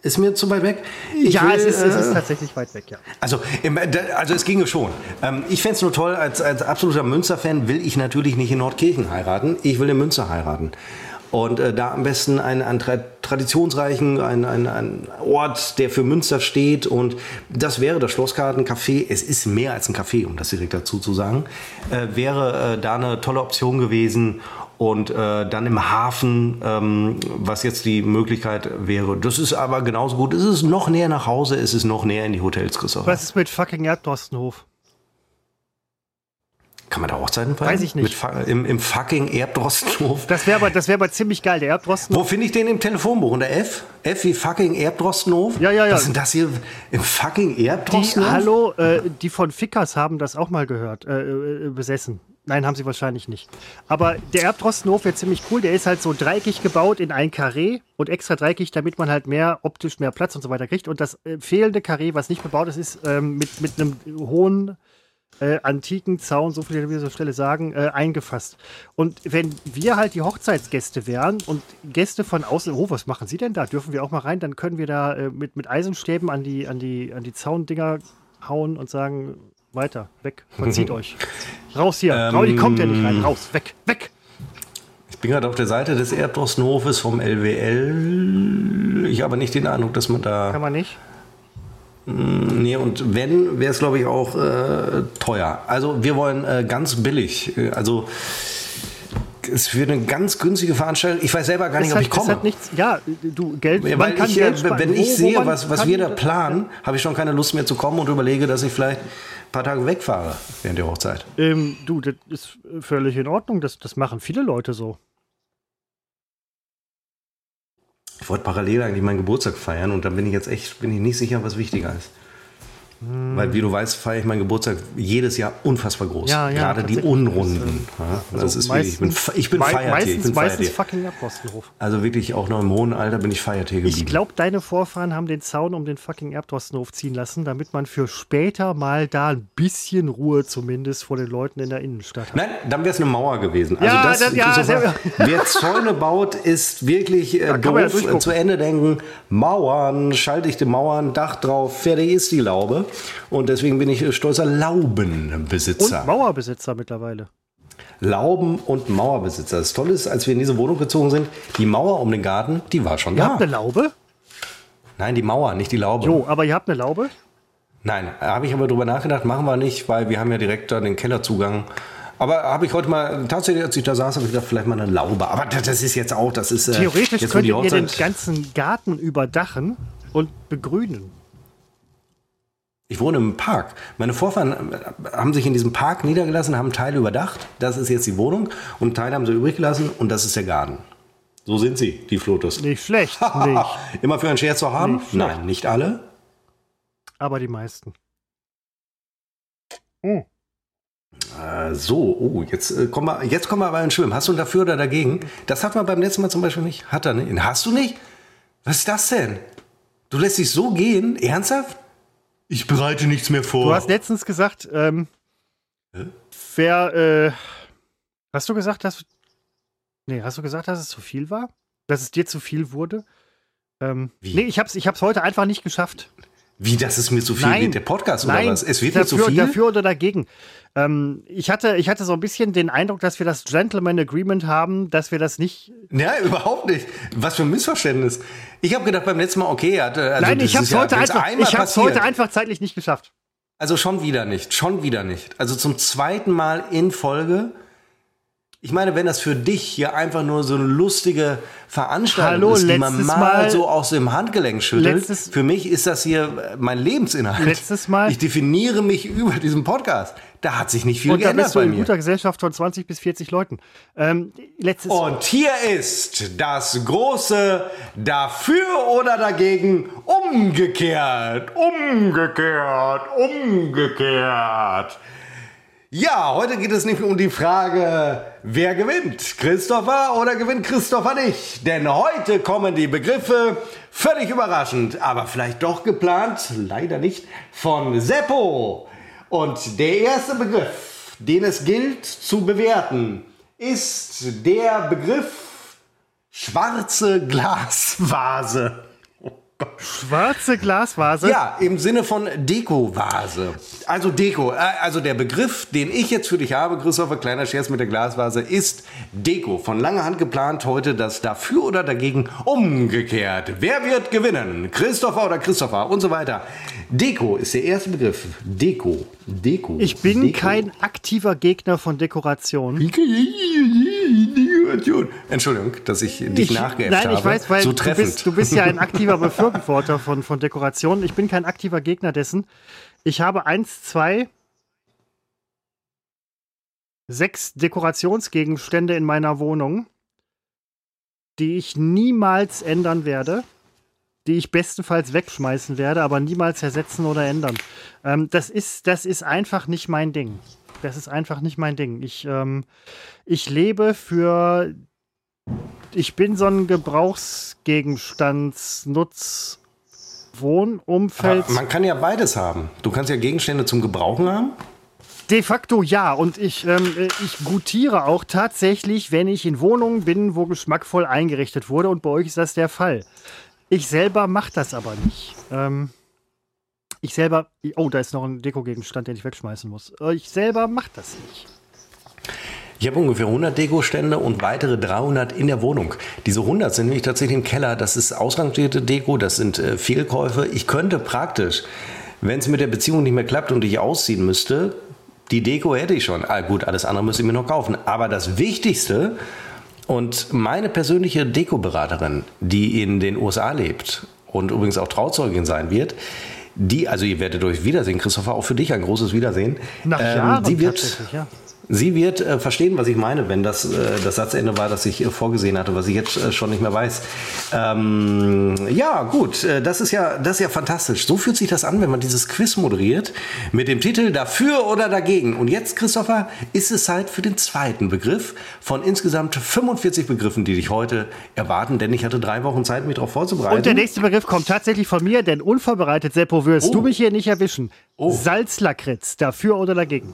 Ist mir zu weit weg? Ich
ja,
will,
es, ist, es
äh,
ist tatsächlich weit weg, ja.
Also, da- also es ginge schon. Ähm, ich fände es nur toll, als, als absoluter Münster-Fan will ich natürlich nicht in Nordkirchen heiraten, ich will in Münster heiraten. Und äh, da am besten einen, einen tra traditionsreichen, einen, einen, einen Ort, der für Münster steht. Und das wäre das Schlossgarten-Café. Es ist mehr als ein Café, um das direkt dazu zu sagen. Äh, wäre äh, da eine tolle Option gewesen. Und äh, dann im Hafen, ähm, was jetzt die Möglichkeit wäre. Das ist aber genauso gut. Es ist noch näher nach Hause, es ist noch näher in die Hotels, Christoph.
Was ist mit fucking Erdtorstenhof?
Kann man da Hochzeiten feiern?
Weiß ich nicht.
Mit, im, Im fucking Erbdrostenhof.
Das wäre aber, das wär aber ziemlich geil, der Erdtorstenhof.
Wo finde ich den im Telefonbuch? Unter F? F wie fucking Erbdrostenhof?
Ja, ja, ja.
Was ist denn das hier im fucking
Die,
Erbdrostenhof?
hallo, äh, die von Fickers haben das auch mal gehört, äh, äh, besessen. Nein, haben sie wahrscheinlich nicht. Aber der Erbdrostenhof wäre ziemlich cool. Der ist halt so dreieckig gebaut in ein Karree und extra dreieckig, damit man halt mehr optisch mehr Platz und so weiter kriegt. Und das äh, fehlende Karree, was nicht bebaut ist, ist ähm, mit, mit einem hohen äh, antiken Zaun, so viel wie wir so Stelle sagen, äh, eingefasst. Und wenn wir halt die Hochzeitsgäste wären und Gäste von außen, oh, was machen Sie denn da? Dürfen wir auch mal rein? Dann können wir da äh, mit, mit Eisenstäben an die, an die, an die Zaundinger hauen und sagen, weiter, weg, verzieht *laughs* euch. Raus hier,
Ähm,
Raudi kommt ja nicht rein, raus, weg, weg.
Ich bin gerade auf der Seite des Erbdrostenhofes vom LWL. Ich habe nicht den Eindruck, dass man da.
Kann man nicht.
Nee, und wenn, wäre es, glaube ich, auch äh, teuer. Also wir wollen äh, ganz billig. Äh, Also es wird eine ganz günstige Veranstaltung. Ich weiß selber gar nicht,
Es
ob
hat,
ich komme.
hat nichts, ja, du, Geld,
Ja,
man kann
ich,
Geld
äh,
sparen.
wenn
Wo-
ich
wo
sehe,
man
was, was wir da planen, habe ich schon keine Lust mehr zu kommen und überlege, dass ich vielleicht ein paar Tage wegfahre während der Hochzeit.
Ähm, du, das ist völlig in Ordnung, das, das machen viele Leute so.
Ich wollte parallel eigentlich meinen Geburtstag feiern und dann bin ich jetzt echt, bin ich nicht sicher, was wichtiger ist. Weil, wie du weißt, feiere ich meinen Geburtstag jedes Jahr unfassbar groß.
Ja, ja,
Gerade die. Unrunden. Ja, das
Also
ist wirklich, ich bin,
meistens-
ich bin
mei-
Feiertier. Ich
Meistens, meistens fucking Erbtorstenhof.
Also wirklich, auch noch im hohen Alter bin ich Feiertier geblieben.
Ich glaube, deine Vorfahren haben den Zaun um den fucking Erbtorstenhof ziehen lassen, damit man für später mal da ein bisschen Ruhe zumindest vor den Leuten in der Innenstadt hat.
Nein, dann wäre es eine Mauer gewesen. Also
Ja,
das,
das- ja,
Christopher,
sehr-
wer Zäune baut, ist wirklich äh,
man ja durchgucken.
zu Ende denken, Mauern, schalldichte Mauern, Dach drauf, fertig ist die Laube. Und deswegen bin ich äh, stolzer Laubenbesitzer.
Und Mauerbesitzer mittlerweile.
Lauben- und Mauerbesitzer. Das Tolle ist, als wir in diese Wohnung gezogen sind, die Mauer um den Garten, die war schon
Ihr
da.
habt eine Laube?
Nein, die Mauer, nicht die Laube.
Jo, aber ihr habt eine Laube?
Nein, habe ich aber drüber nachgedacht, machen wir nicht, weil wir haben ja direkt da den Kellerzugang. Aber habe ich heute mal, tatsächlich, als ich da saß, habe ich gedacht, vielleicht mal eine Laube. Aber das, ist jetzt auch, das ist. äh,
Theoretisch
jetzt, die
könntet ihr den ganzen Garten überdachen und begrünen.
Ich wohne im Park. Meine Vorfahren äh, haben sich in diesem Park niedergelassen, haben Teile überdacht. Das ist jetzt die Wohnung. Und Teile haben sie übrig gelassen und das ist der Garten. So sind sie, die Flotus.
Nicht schlecht, *laughs* nicht.
Immer für einen Scherz zu haben?
Nicht.
Nein, nicht alle.
Aber die meisten. Hm.
Äh, so, oh, jetzt, äh, kommen wir, jetzt kommen wir aber ins Schwimmen. Hast du einen dafür oder dagegen? Das hat man beim letzten Mal zum Beispiel nicht. Hat er nicht. Hast du nicht? Was ist das denn? Du lässt dich so gehen? Ernsthaft? Ich bereite nichts mehr vor.
Du hast letztens gesagt, ähm, wer, äh, hast du gesagt, dass, nee, hast du gesagt, dass es zu viel war? Dass es dir zu viel wurde? Ähm,
Wie?
nee, ich hab's, ich hab's heute einfach nicht geschafft.
Wie, das ist mir zu viel?
Nein.
Wird der Podcast
Nein,
oder was? Es wird mir
dafür,
zu viel?
dafür oder dagegen. Ähm, ich, hatte, ich hatte so ein bisschen den Eindruck, dass wir das Gentleman Agreement haben, dass wir das nicht.
Ja, überhaupt nicht. Was für ein Missverständnis. Ich habe gedacht beim letzten Mal, okay, hatte, also
Nein, ich
ist ja,
heute einfach, ich hab's heute einfach zeitlich nicht geschafft.
Also schon wieder nicht, schon wieder nicht. Also zum zweiten Mal in Folge. Ich meine, wenn das für dich hier einfach nur so eine lustige Veranstaltung
Hallo,
ist, die man mal,
Mal-
so aus dem Handgelenk schüttelt, für mich ist das hier mein Lebensinhalt.
Letztes Mal-
Ich definiere mich über diesen Podcast. Da hat sich nicht viel
Und
geändert
bist du
bei
in
mir.
guter Gesellschaft von 20 bis 40 Leuten. Ähm, letztes
Und hier ist das große Dafür oder dagegen umgekehrt, umgekehrt, umgekehrt. Ja, heute geht es nicht um die Frage, wer gewinnt, Christopher oder gewinnt Christopher nicht. Denn heute kommen die Begriffe völlig überraschend, aber vielleicht doch geplant, leider nicht, von Seppo. Und der erste Begriff, den es gilt zu bewerten, ist der Begriff schwarze Glasvase.
schwarze Glasvase.
Ja, im Sinne von Dekovase. Also Deko. äh, Also der Begriff, den ich jetzt für dich habe, Christopher, kleiner Scherz mit der Glasvase, ist Deko. Von langer Hand geplant heute das dafür oder dagegen umgekehrt. Wer wird gewinnen? Christopher oder Christopher und so weiter. Deko ist der erste Begriff. Deko. Deko.
Ich bin
Deko.
kein aktiver Gegner von Dekoration.
Entschuldigung, dass ich dich
Ich,
nachgeäfft
nein,
habe.
ich weiß, weil
so
du, bist, du bist ja ein *laughs* aktiver Befürworter von, von Dekoration. Ich bin kein aktiver Gegner dessen. Ich habe eins, zwei, sechs Dekorationsgegenstände in meiner Wohnung, die ich niemals ändern werde, die ich bestenfalls wegschmeißen werde, aber niemals ersetzen oder ändern. Ähm, das, ist, das ist einfach nicht mein Ding. Das ist einfach nicht mein Ding. Ich, ähm, ich lebe für ich bin so ein Gebrauchsgegenstandsnutz Wohnumfeld.
Aber man kann ja beides haben. Du kannst ja Gegenstände zum Gebrauchen haben.
De facto ja. Und ich, ähm, äh, ich gutiere auch tatsächlich, wenn ich in Wohnungen bin, wo geschmackvoll eingerichtet wurde. Und bei euch ist das der Fall. Ich selber mache das aber nicht. Ähm, ich selber. Oh, da ist noch ein Dekogegenstand, den ich wegschmeißen muss. Äh, Ich selber mache das nicht.
Ich habe ungefähr 100 Deko-Stände und weitere 300 in der Wohnung. Diese 100 sind nämlich tatsächlich im Keller. Das ist ausrangierte Deko, das sind äh, Fehlkäufe. Ich könnte praktisch, wenn es mit der Beziehung nicht mehr klappt und ich ausziehen müsste, die Deko hätte ich schon. Ah, gut, alles andere müsste ich mir noch kaufen. Aber das Wichtigste und meine persönliche Dekoberaterin, die in den USA lebt und übrigens auch Trauzeugin sein wird, die, also ihr werdet euch wiedersehen, Christopher, auch für dich ein großes Wiedersehen.
Nach
Ähm,
Jahren
sie wird,
tatsächlich, ja.
Sie wird äh, verstehen, was ich meine, wenn das äh, das Satzende war, das ich äh, vorgesehen hatte, was ich jetzt äh, schon nicht mehr weiß. Ähm, ja, gut, äh, das ist ja das ist ja fantastisch. So fühlt sich das an, wenn man dieses Quiz moderiert mit dem Titel Dafür oder dagegen. Und jetzt, Christopher, ist es Zeit für den zweiten Begriff von insgesamt 45 Begriffen, die dich heute erwarten, denn ich hatte drei Wochen Zeit, mich darauf vorzubereiten.
Und der nächste Begriff kommt tatsächlich von mir, denn unvorbereitet, Seppo, wirst
Oh.
du mich hier nicht erwischen.
Oh.
Salzlakritz, dafür oder dagegen?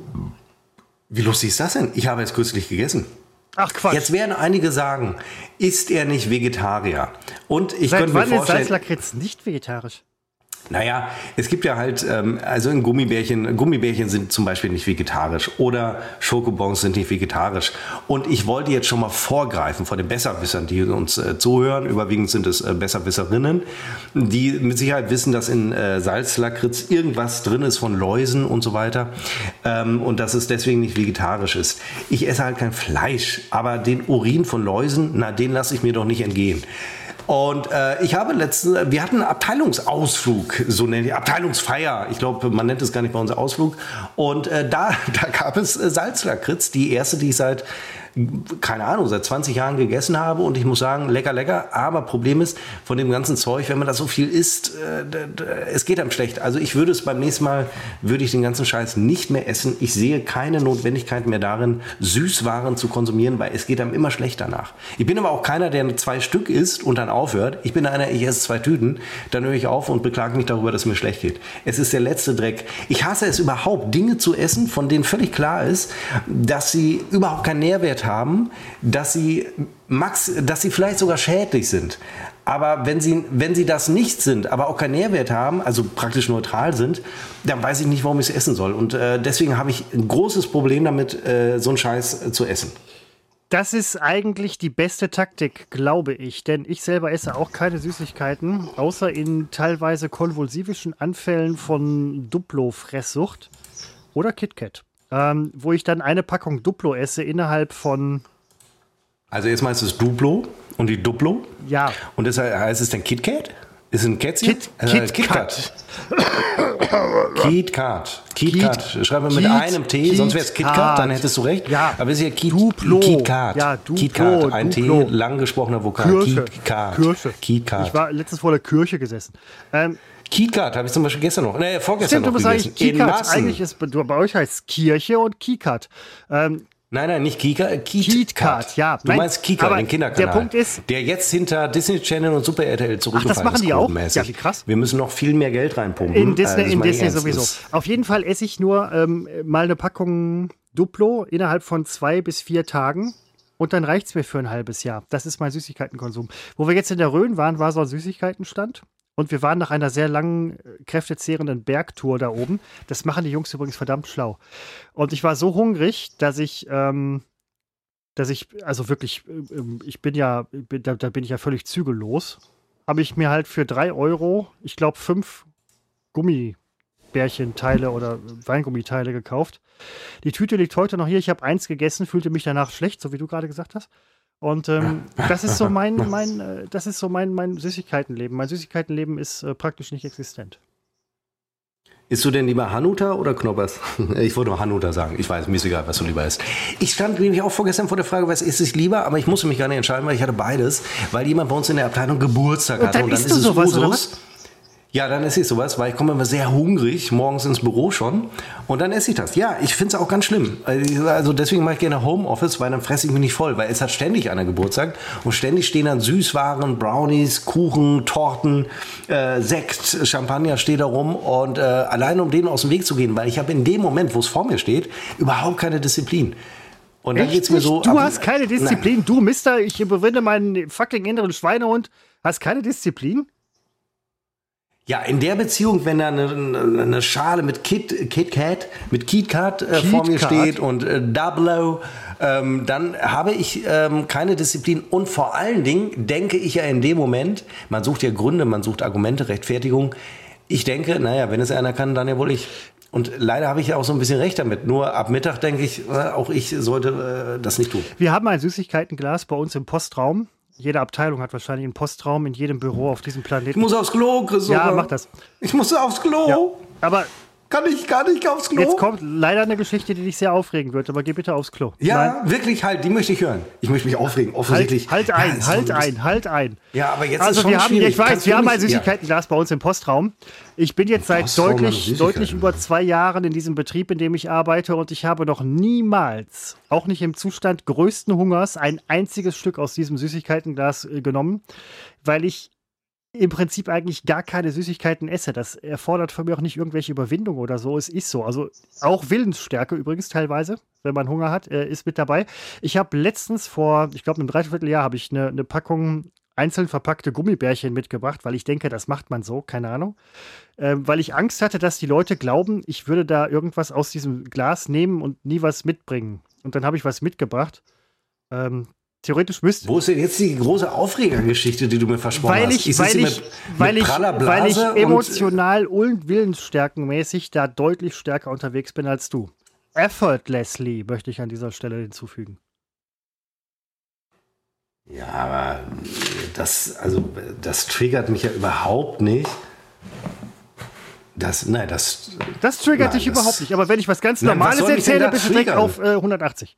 Wie lustig ist das denn? Ich habe es kürzlich gegessen.
Ach Quatsch.
Jetzt werden einige sagen, ist er nicht Vegetarier? Und ich
Seit
könnte mir
wann ist
vorstellen,
Salzlakritz nicht vegetarisch?
Naja, es gibt ja halt, ähm, also in Gummibärchen, Gummibärchen sind zum Beispiel nicht vegetarisch oder Schokobons sind nicht vegetarisch. Und ich wollte jetzt schon mal vorgreifen vor den Besserwissern, die uns äh, zuhören. Überwiegend sind es äh, Besserwisserinnen, die mit Sicherheit wissen, dass in äh, Salzlakritz irgendwas drin ist von Läusen und so weiter ähm, und dass es deswegen nicht vegetarisch ist. Ich esse halt kein Fleisch, aber den Urin von Läusen, na, den lasse ich mir doch nicht entgehen. Und äh, ich habe letztens, wir hatten einen Abteilungsausflug, so nenne ich, Abteilungsfeier. Ich glaube, man nennt es gar nicht bei uns Ausflug. Und äh, da, *laughs* da gab es äh, Salzlakritz, die erste, die ich seit, keine Ahnung, seit 20 Jahren gegessen habe. Und ich muss sagen, lecker, lecker. Aber Problem ist, von dem ganzen Zeug, wenn man das so viel isst, äh, es geht einem schlecht. Also ich würde es beim nächsten Mal, würde ich den ganzen Scheiß nicht mehr essen. Ich sehe keine Notwendigkeit mehr darin, Süßwaren zu konsumieren, weil es geht einem immer schlecht danach. Ich bin aber auch keiner, der zwei Stück isst und dann aufhört. Ich bin einer, ich esse zwei Tüten, dann höre ich auf und beklage mich darüber, dass es mir schlecht geht. Es ist der letzte Dreck. Ich hasse es überhaupt, Dinge zu essen, von denen völlig klar ist, dass sie überhaupt keinen Nährwert haben, dass sie max, dass sie vielleicht sogar schädlich sind. Aber wenn sie, wenn sie das nicht sind, aber auch keinen Nährwert haben, also praktisch neutral sind, dann weiß ich nicht, warum ich es essen soll. Und äh, deswegen habe ich ein großes Problem damit, äh, so einen Scheiß äh, zu essen.
Das ist eigentlich die beste Taktik, glaube ich. Denn ich selber esse auch keine Süßigkeiten, außer in teilweise konvulsivischen Anfällen von Duplo-Fresssucht oder KitKat. Ähm, wo ich dann eine Packung Duplo esse innerhalb von
Also jetzt meinst du das Duplo und die Duplo?
Ja.
Und deshalb heißt es dann KitKat? Ist es ein Kätzchen?
Kit,
Äh,
Kit,
KitKat. KitKat.
Kit-
KitKat. Schreiben wir mit
Kit-
einem T, sonst wäre es KitKat,
KitKat.
dann hättest du recht.
Ja.
Aber es ist ja Kit,
Duplo.
KitKat.
Ja, Duplo,
KitKat. Ein
Duplo.
T, lang gesprochener Vokal.
Kirche.
KitKat.
Kirche.
KitKat.
Ich war letztens vor der Kirche gesessen. Ähm,
KitKat habe ich zum Beispiel gestern noch, nee, vorgestern
stimmt, du
noch gegessen.
eigentlich
In
Kikat.
Massen.
Eigentlich ist du, bei euch heißt es Kirche und Kikat. Ähm,
Nein, nein, nicht Kika, äh, KitKat.
Ja.
Du
Nein,
meinst Kika,
aber
den Kinderkanal.
der Punkt ist-
der jetzt hinter Disney Channel und Super RTL zurückgefallen
machen
ist.
die auch? Ja, wie krass.
Wir müssen noch viel mehr Geld reinpumpen.
in Disney,
Also, das
in Disney sowieso.
Das-
Auf jeden Fall esse ich nur ähm, mal eine Packung Duplo innerhalb von zwei bis vier Tagen. Und dann reicht es mir für ein halbes Jahr. Das ist mein Süßigkeitenkonsum. Wo wir jetzt in der Rhön waren, war so ein Süßigkeitenstand. Und wir waren nach einer sehr langen, äh, kräftezehrenden Bergtour da oben. Das machen die Jungs übrigens verdammt schlau. Und ich war so hungrig, dass ich, ähm, dass ich, also wirklich, äh, ähm, ich bin ja, da, da bin ich ja völlig zügellos. Habe ich mir halt für drei Euro, ich glaube, fünf Gummibärchenteile oder Weingummiteile gekauft. Die Tüte liegt heute noch hier. Ich habe eins gegessen, fühlte mich danach schlecht, so wie du gerade gesagt hast. Und ähm, das ist so *laughs* mein, mein, äh, das ist so mein, mein Süßigkeitenleben. Mein Süßigkeitenleben ist äh, praktisch nicht existent.
Isst du denn lieber Hanuta oder Knoppers? *laughs* Ich wollte nur Hanuta sagen. Ich weiß, mir ist egal, was du lieber isst. Ich stand nämlich auch vorgestern vor der Frage, was esse ich lieber, aber ich musste mich gar nicht entscheiden, weil ich hatte beides, weil jemand bei uns in der Abteilung Geburtstag
Und
hatte.
dann isst du sowas, oder was?
Ja, dann esse ich sowas, weil ich komme immer sehr hungrig morgens ins Büro schon und dann esse ich das. Ja, ich finde es auch ganz schlimm. Also deswegen mache ich gerne Homeoffice, weil dann fresse ich mich nicht voll, weil es hat ständig einer Geburtstag und ständig stehen dann Süßwaren, Brownies, Kuchen, Torten, äh, Sekt, Champagner steht da rum und äh, allein um denen aus dem Weg zu gehen, weil ich habe in dem Moment, wo es vor mir steht, überhaupt keine Disziplin. Und dann
Echt
geht's mir so.
du
ab-
hast keine Disziplin. Du, Mister, ich überwinde meinen fucking inneren Schweinehund. Hast keine Disziplin?
Ja, in der Beziehung, wenn da eine, eine Schale mit Kit, Kit Kat, mit Kit Kat äh, vor mir
Kat.
steht und äh, Double, ähm, dann habe ich ähm, keine Disziplin und vor allen Dingen denke ich ja in dem Moment, man sucht ja Gründe, man sucht Argumente, Rechtfertigung. Ich denke, naja, wenn es einer kann, dann ja wohl ich. Und leider habe ich ja auch so ein bisschen recht damit. Nur ab Mittag denke ich, äh, auch ich sollte äh, das nicht tun.
Wir haben ein Süßigkeitenglas bei uns im Postraum. Jede Abteilung hat wahrscheinlich einen Postraum in jedem Büro auf diesem
Ich
Planeten.
muss aufs Klo, Christopher.
Ja, mach das.
Ich muss aufs Klo.
Ja. Aber
Kann ich gar nicht aufs Klo?
jetzt kommt leider eine Geschichte, die dich sehr aufregen wird. Aber geh bitte aufs Klo.
Ja, wirklich, halt, die möchte ich hören. Ich möchte mich aufregen, offensichtlich.
Halt, halt
Ja,
ein,
ist
halt
so
ein, halt ein.
Ja, aber jetzt
Also
ist schon
wir haben,
schwierig.
ich weiß,
Kannst
wir haben ein
nicht- ja.
Süßigkeitenglas bei uns im Postraum. Ich bin jetzt seit
haben
deutlich, deutlich über zwei Jahren in diesem Betrieb, in dem ich arbeite und ich habe noch niemals, auch nicht im Zustand größten Hungers, ein einziges Stück aus diesem Süßigkeitenglas äh, genommen, weil ich im Prinzip eigentlich gar keine Süßigkeiten esse. Das erfordert von mir auch nicht irgendwelche Überwindung oder so. Es ist so. Also auch Willensstärke übrigens teilweise, wenn man Hunger hat, äh, ist mit dabei. Ich habe letztens vor, ich glaube, einem Dreivierteljahr habe ich eine, eine Packung einzeln verpackte Gummibärchen mitgebracht, weil ich denke, das macht man so, keine Ahnung. Ähm, weil ich Angst hatte, dass die Leute glauben, ich würde da irgendwas aus diesem Glas nehmen und nie was mitbringen. Und dann habe ich was mitgebracht. Ähm, theoretisch müsste,
Wo ist denn jetzt die große Aufregergeschichte, die du mir versprochen
weil
hast?
ich,
Ist
weil ich,
mit,
weil
mit
ich, weil ich emotional und willensstärkenmäßig da deutlich stärker unterwegs bin als du. Effortlessly möchte ich an dieser Stelle hinzufügen.
Ja, aber das, also, das triggert mich ja überhaupt nicht. Das, nein, das,
Das triggert
Nein,
dich
das-
überhaupt nicht. Aber wenn ich was ganz
Nein, was
Normales
denn
erzähle, bist du direkt auf äh, 180.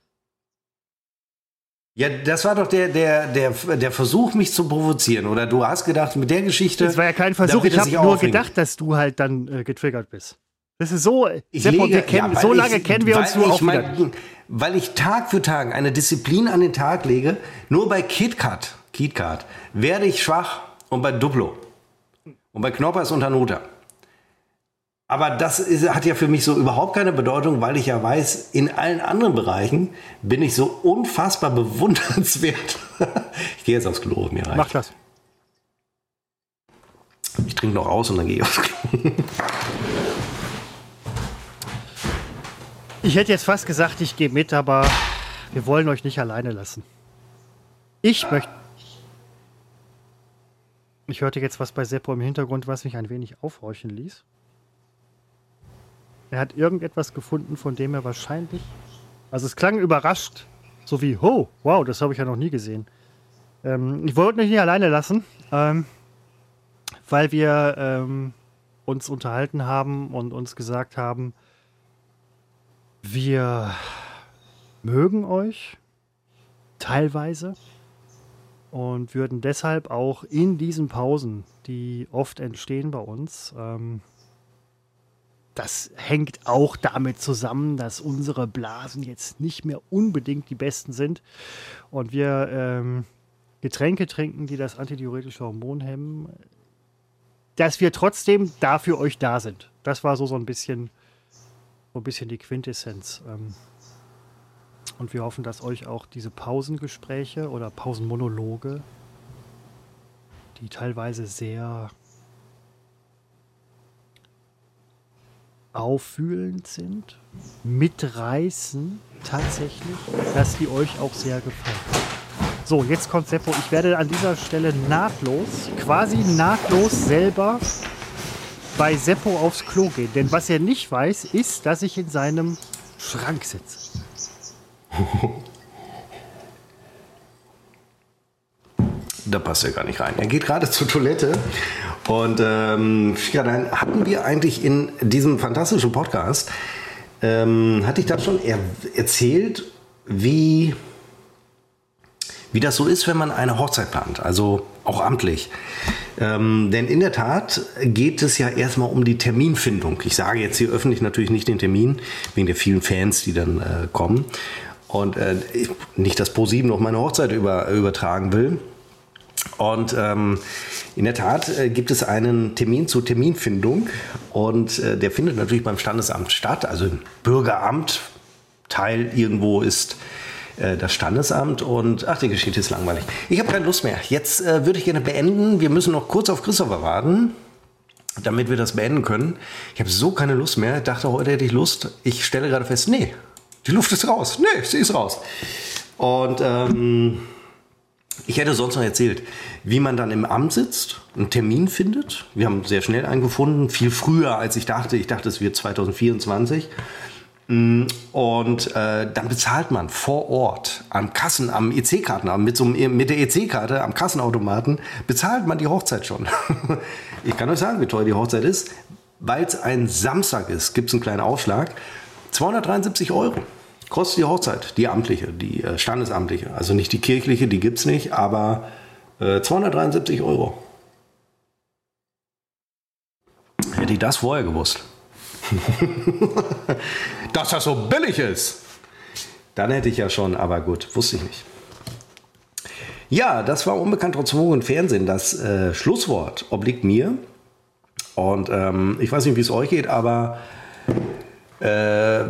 ja, das war doch der, der, der, der Versuch, mich zu provozieren. Oder du hast gedacht, mit der Geschichte.
Das war ja kein Versuch. Ich habe nur
aufregen.
gedacht, dass du halt dann äh, getriggert bist. Das ist so,
Ich
Seppo, wir
lege-
kennen,
ja,
so
weil
lange
ich-
kennen wir uns nur auch
mein, Weil ich Tag für Tag eine Disziplin an den Tag lege, nur bei KitKat, KitKat werde ich schwach und bei Duplo und bei Knoppers und Hanuta. Aber das ist, hat ja für mich so überhaupt keine Bedeutung, weil ich ja weiß, in allen anderen Bereichen bin ich so unfassbar bewundernswert. *laughs* ich gehe jetzt aufs Klo, mir reicht.
Mach das.
Ich trinke noch aus und dann gehe ich aufs Klo.
Ich hätte jetzt fast gesagt, ich gehe mit, aber wir wollen euch nicht alleine lassen. Ich möchte. Ich hörte jetzt was bei Seppo im Hintergrund, was mich ein wenig aufhorchen ließ. Er hat irgendetwas gefunden, von dem er wahrscheinlich. Also es klang überrascht, So wie, oh, wow, das habe ich ja noch nie gesehen. Ähm, ich wollte mich nicht alleine lassen, ähm, weil wir ähm, uns unterhalten haben und uns gesagt haben, wir mögen euch teilweise und würden deshalb auch in diesen Pausen, die oft entstehen bei uns, ähm, das hängt auch damit zusammen, dass unsere Blasen jetzt nicht mehr unbedingt die besten sind und wir ähm, Getränke trinken, die das antidiuretische Hormon hemmen, dass wir trotzdem da für euch da sind. Das war so, so ein bisschen, so ein bisschen die Quintessenz. Ähm, und wir hoffen, dass euch auch diese Pausengespräche oder Pausenmonologe, die teilweise sehr auffühlend sind, mitreißen tatsächlich, dass die euch auch sehr gefallen. So, jetzt kommt Seppo. Ich werde an dieser Stelle nahtlos, quasi nahtlos selber bei Seppo aufs Klo gehen. Denn was er nicht weiß, ist, dass ich in seinem Schrank sitze.
Da passt er gar nicht rein. Er geht gerade zur Toilette. Und ähm, ja, dann hatten wir eigentlich in diesem fantastischen Podcast, ähm, hatte ich da schon er erzählt, wie, wie das so ist, wenn man eine Hochzeit plant, also auch amtlich. Ähm, denn in der Tat geht es ja erstmal um die Terminfindung. Ich sage jetzt hier öffentlich natürlich nicht den Termin, wegen der vielen Fans, die dann äh, kommen. Und äh, nicht, dass Pro7 noch meine Hochzeit über, übertragen will. Und ähm, in der Tat äh, gibt es einen Termin zur Terminfindung und äh, der findet natürlich beim Standesamt statt, also im Bürgeramt. Teil irgendwo ist äh, das Standesamt und ach, die Geschichte ist langweilig. Ich habe keine Lust mehr. Jetzt äh, würde ich gerne beenden. Wir müssen noch kurz auf Christopher warten, damit wir das beenden können. Ich habe so keine Lust mehr. Ich dachte, heute hätte ich Lust. Ich stelle gerade fest, nee, die Luft ist raus. Nee, sie ist raus. Und ähm, ich hätte sonst noch erzählt, wie man dann im Amt sitzt, einen Termin findet. Wir haben sehr schnell einen gefunden, viel früher als ich dachte. Ich dachte, es wird 2024. Mm, und äh, dann bezahlt man vor Ort am Kassen, am EC-Karten, mit, so, mit der EC-Karte am Kassenautomaten, bezahlt man die Hochzeit schon. *laughs* ich kann euch sagen, wie teuer die Hochzeit ist. Weil es ein Samstag ist, gibt es einen kleinen Aufschlag. 273 Euro kostet die Hochzeit, die amtliche, die äh, standesamtliche. Also nicht die kirchliche, die gibt es nicht, aber äh, 273 Euro. Hätte ich das vorher gewusst. *laughs* Dass das so billig ist. Dann hätte ich ja schon, aber gut, wusste ich nicht. Ja, das war unbekannt trotz und Fernsehen. Das äh, Schlusswort obliegt mir. Und ähm, ich weiß nicht, wie es euch geht, aber äh,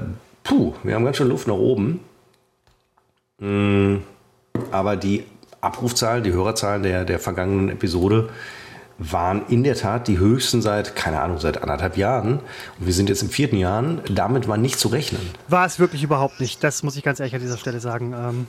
puh, wir haben ganz schön Luft nach oben. Mm, aber die Abrufzahlen, die Hörerzahlen der, der vergangenen Episode waren in der Tat die höchsten seit, keine Ahnung, seit anderthalb Jahren. Und wir sind jetzt im vierten Jahr. Damit war nicht zu rechnen.
War es wirklich überhaupt nicht. Das muss ich ganz ehrlich an dieser Stelle sagen. Ähm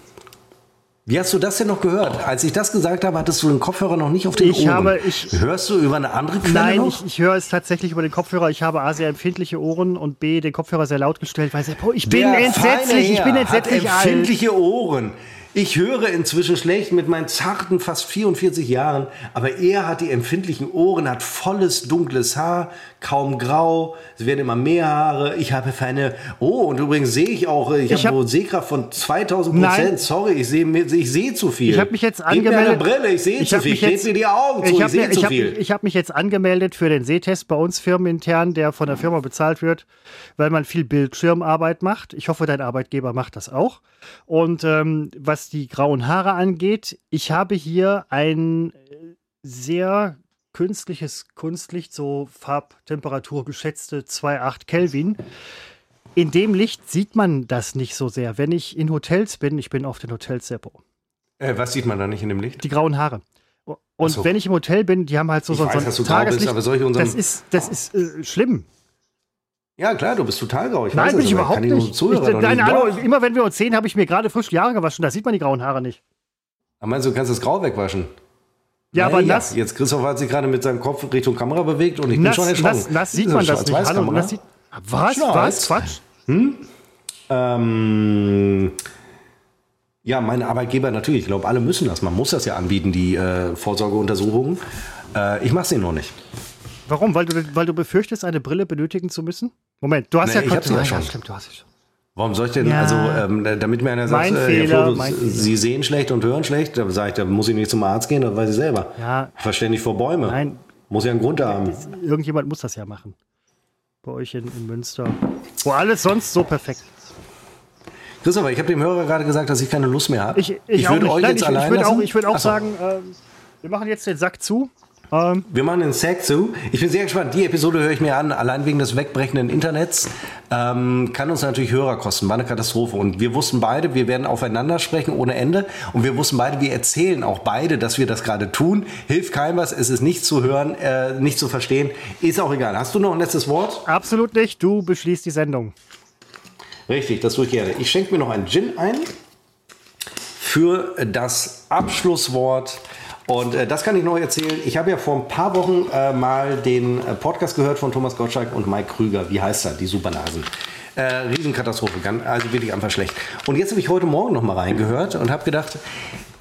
wie hast du das denn noch gehört? Als ich das gesagt habe, hattest du den Kopfhörer noch nicht auf den
ich
Ohren.
Habe, ich,
Hörst du über eine andere Quelle
Nein,
noch?
ich, ich höre es tatsächlich über den Kopfhörer. Ich habe A, sehr empfindliche Ohren und B, den Kopfhörer sehr laut gestellt, weil ich bin
Der
entsetzlich, ich bin entsetzlich
hat empfindliche Ohren. Ich höre inzwischen schlecht mit meinen zarten fast 44 Jahren, aber er hat die empfindlichen Ohren, hat volles dunkles Haar, kaum grau, es werden immer mehr Haare. Ich habe feine. Oh, und übrigens sehe ich auch, ich, ich habe hab, Sehkraft von 2000 Prozent. Sorry, ich sehe ich sehe zu viel.
Ich habe mich jetzt angemeldet. Gib mir
eine Brille, ich sehe zu viel. Ich jetzt, mir die Augen zu, ich, ich sehe zu
ich
viel.
Hab, ich habe mich jetzt angemeldet für den Sehtest bei uns firmenintern, der von der Firma bezahlt wird, weil man viel Bildschirmarbeit macht. Ich hoffe, dein Arbeitgeber macht das auch. Und ähm, was die grauen Haare angeht, ich habe hier ein äh, sehr künstliches Kunstlicht, so Farbtemperatur geschätzte 2,8 Kelvin. In dem Licht sieht man das nicht so sehr. Wenn ich in Hotels bin, ich bin oft in Hotels Seppo.
Äh, was sieht man da nicht in dem Licht?
Die grauen Haare. Und so. wenn ich im Hotel bin, die haben halt so,
ich
so,
weiß,
so
ein Tageslicht. Bist, aber solche
das ist, das ist äh, schlimm.
Ja, klar, du bist total grau.
Ich nein, bin ich überhaupt nicht. Ich, nein, hallo, immer wenn wir uns sehen, habe ich mir gerade frisch die Haare gewaschen. Da sieht man die grauen Haare nicht.
Aber meinst du, du kannst das Grau wegwaschen?
Ja, aber ja, nass.
Jetzt Christoph hat sich gerade mit seinem Kopf Richtung Kamera bewegt und ich
nass,
bin schon erschrocken.
Nass, nass sieht man das nicht. Hallo, nass sieht, was? Was? Quatsch?
Hm? Ähm, Ja, mein Arbeitgeber natürlich. Ich glaube, alle müssen das. Man muss das ja anbieten, die äh, Vorsorgeuntersuchungen. Äh, ich mache sie noch nicht.
Warum? Weil du, weil du befürchtest, eine Brille benötigen zu müssen? Moment, du hast
Nee,
ja
ich sie ja schon.
stimmt, du hast schon.
Warum soll ich denn,
Ja.
also, ähm, damit mir einer sagt, äh,
Fehler, Fehler.
Sie sehen schlecht und hören schlecht, da sage ich, da muss ich nicht zum Arzt gehen, das weiß ich selber.
Ja.
Ich nicht vor Bäume.
Nein.
Muss ja einen Grund haben.
Irgendjemand muss das ja machen. Bei euch in, in Münster. Wo alles sonst so perfekt ist.
Christopher, ich habe dem Hörer gerade gesagt, dass ich keine Lust mehr habe.
Ich, ich, auch
würde euch
Nein,
jetzt
ich,
allein
ich würde auch, ich würde auch sagen, ähm, wir machen jetzt den Sack zu. Ähm,
Wir machen den Sack zu. Ich bin sehr gespannt. Die Episode höre ich mir an, allein wegen des wegbrechenden Internets. Ähm, kann uns natürlich Hörer kosten. War eine Katastrophe. Und wir wussten beide, wir werden aufeinander sprechen ohne Ende. Und wir wussten beide, wir erzählen auch beide, dass wir das gerade tun. Hilft keinem was. Es ist nicht zu hören, äh, nicht zu verstehen. Ist auch egal. Hast du noch ein letztes Wort?
absolut nicht. Du beschließt die Sendung.
Richtig, das tue ich gerne. Ich schenke mir noch einen Gin ein für das Abschlusswort. Und äh, das kann ich noch erzählen. Ich habe ja vor ein paar Wochen äh, mal den äh, Podcast gehört von Thomas Gottschalk und Mike Krüger. Wie heißt er? Die Supernasen. Äh, Riesenkatastrophe, also wirklich einfach schlecht. Und jetzt habe ich heute Morgen noch mal reingehört und habe gedacht,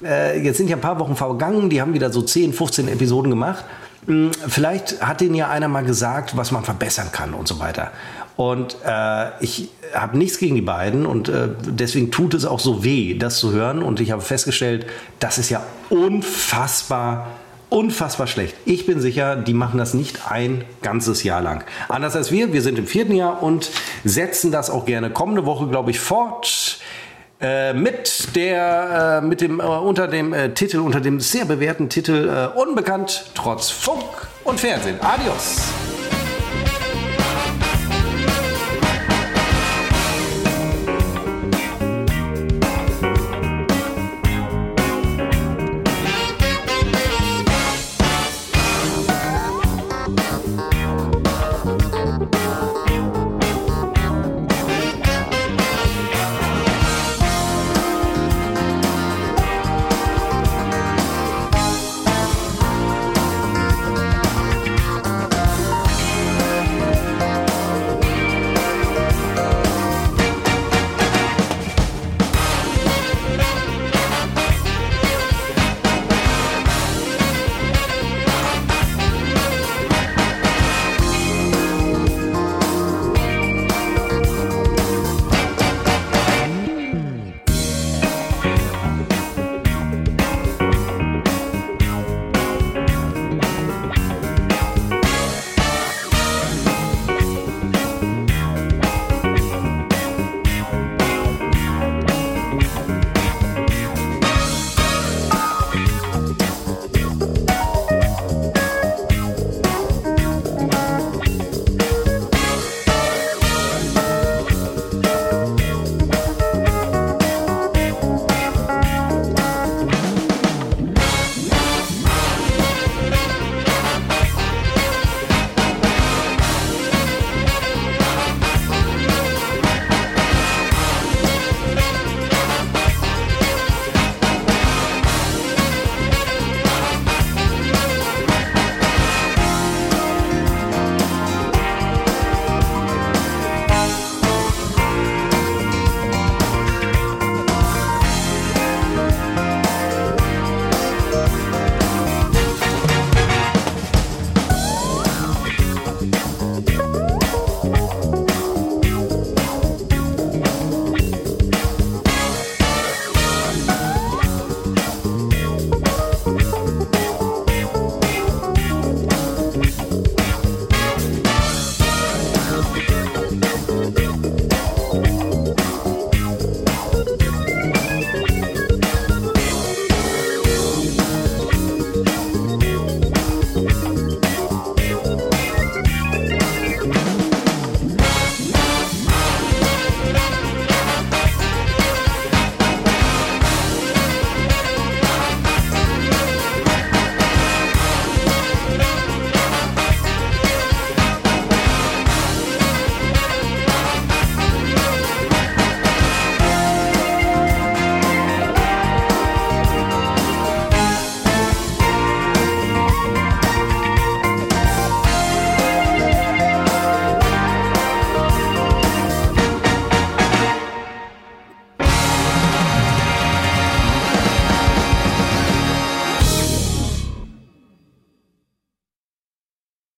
äh, jetzt sind ja ein paar Wochen vergangen, die haben wieder so 10, 15 Episoden gemacht. Hm, Vielleicht hat denen ja einer mal gesagt, was man verbessern kann und so weiter. Und äh, ich habe nichts gegen die beiden und äh, deswegen tut es auch so weh, das zu hören. Und ich habe festgestellt, das ist ja unfassbar, unfassbar schlecht. Ich bin sicher, die machen das nicht ein ganzes Jahr lang. Anders als wir, wir sind im vierten Jahr und setzen das auch gerne kommende Woche, glaube ich, fort. Äh, mit der, äh, mit dem, äh, unter dem äh, Titel, unter dem sehr bewährten Titel äh, Unbekannt trotz Funk und Fernsehen. Adios!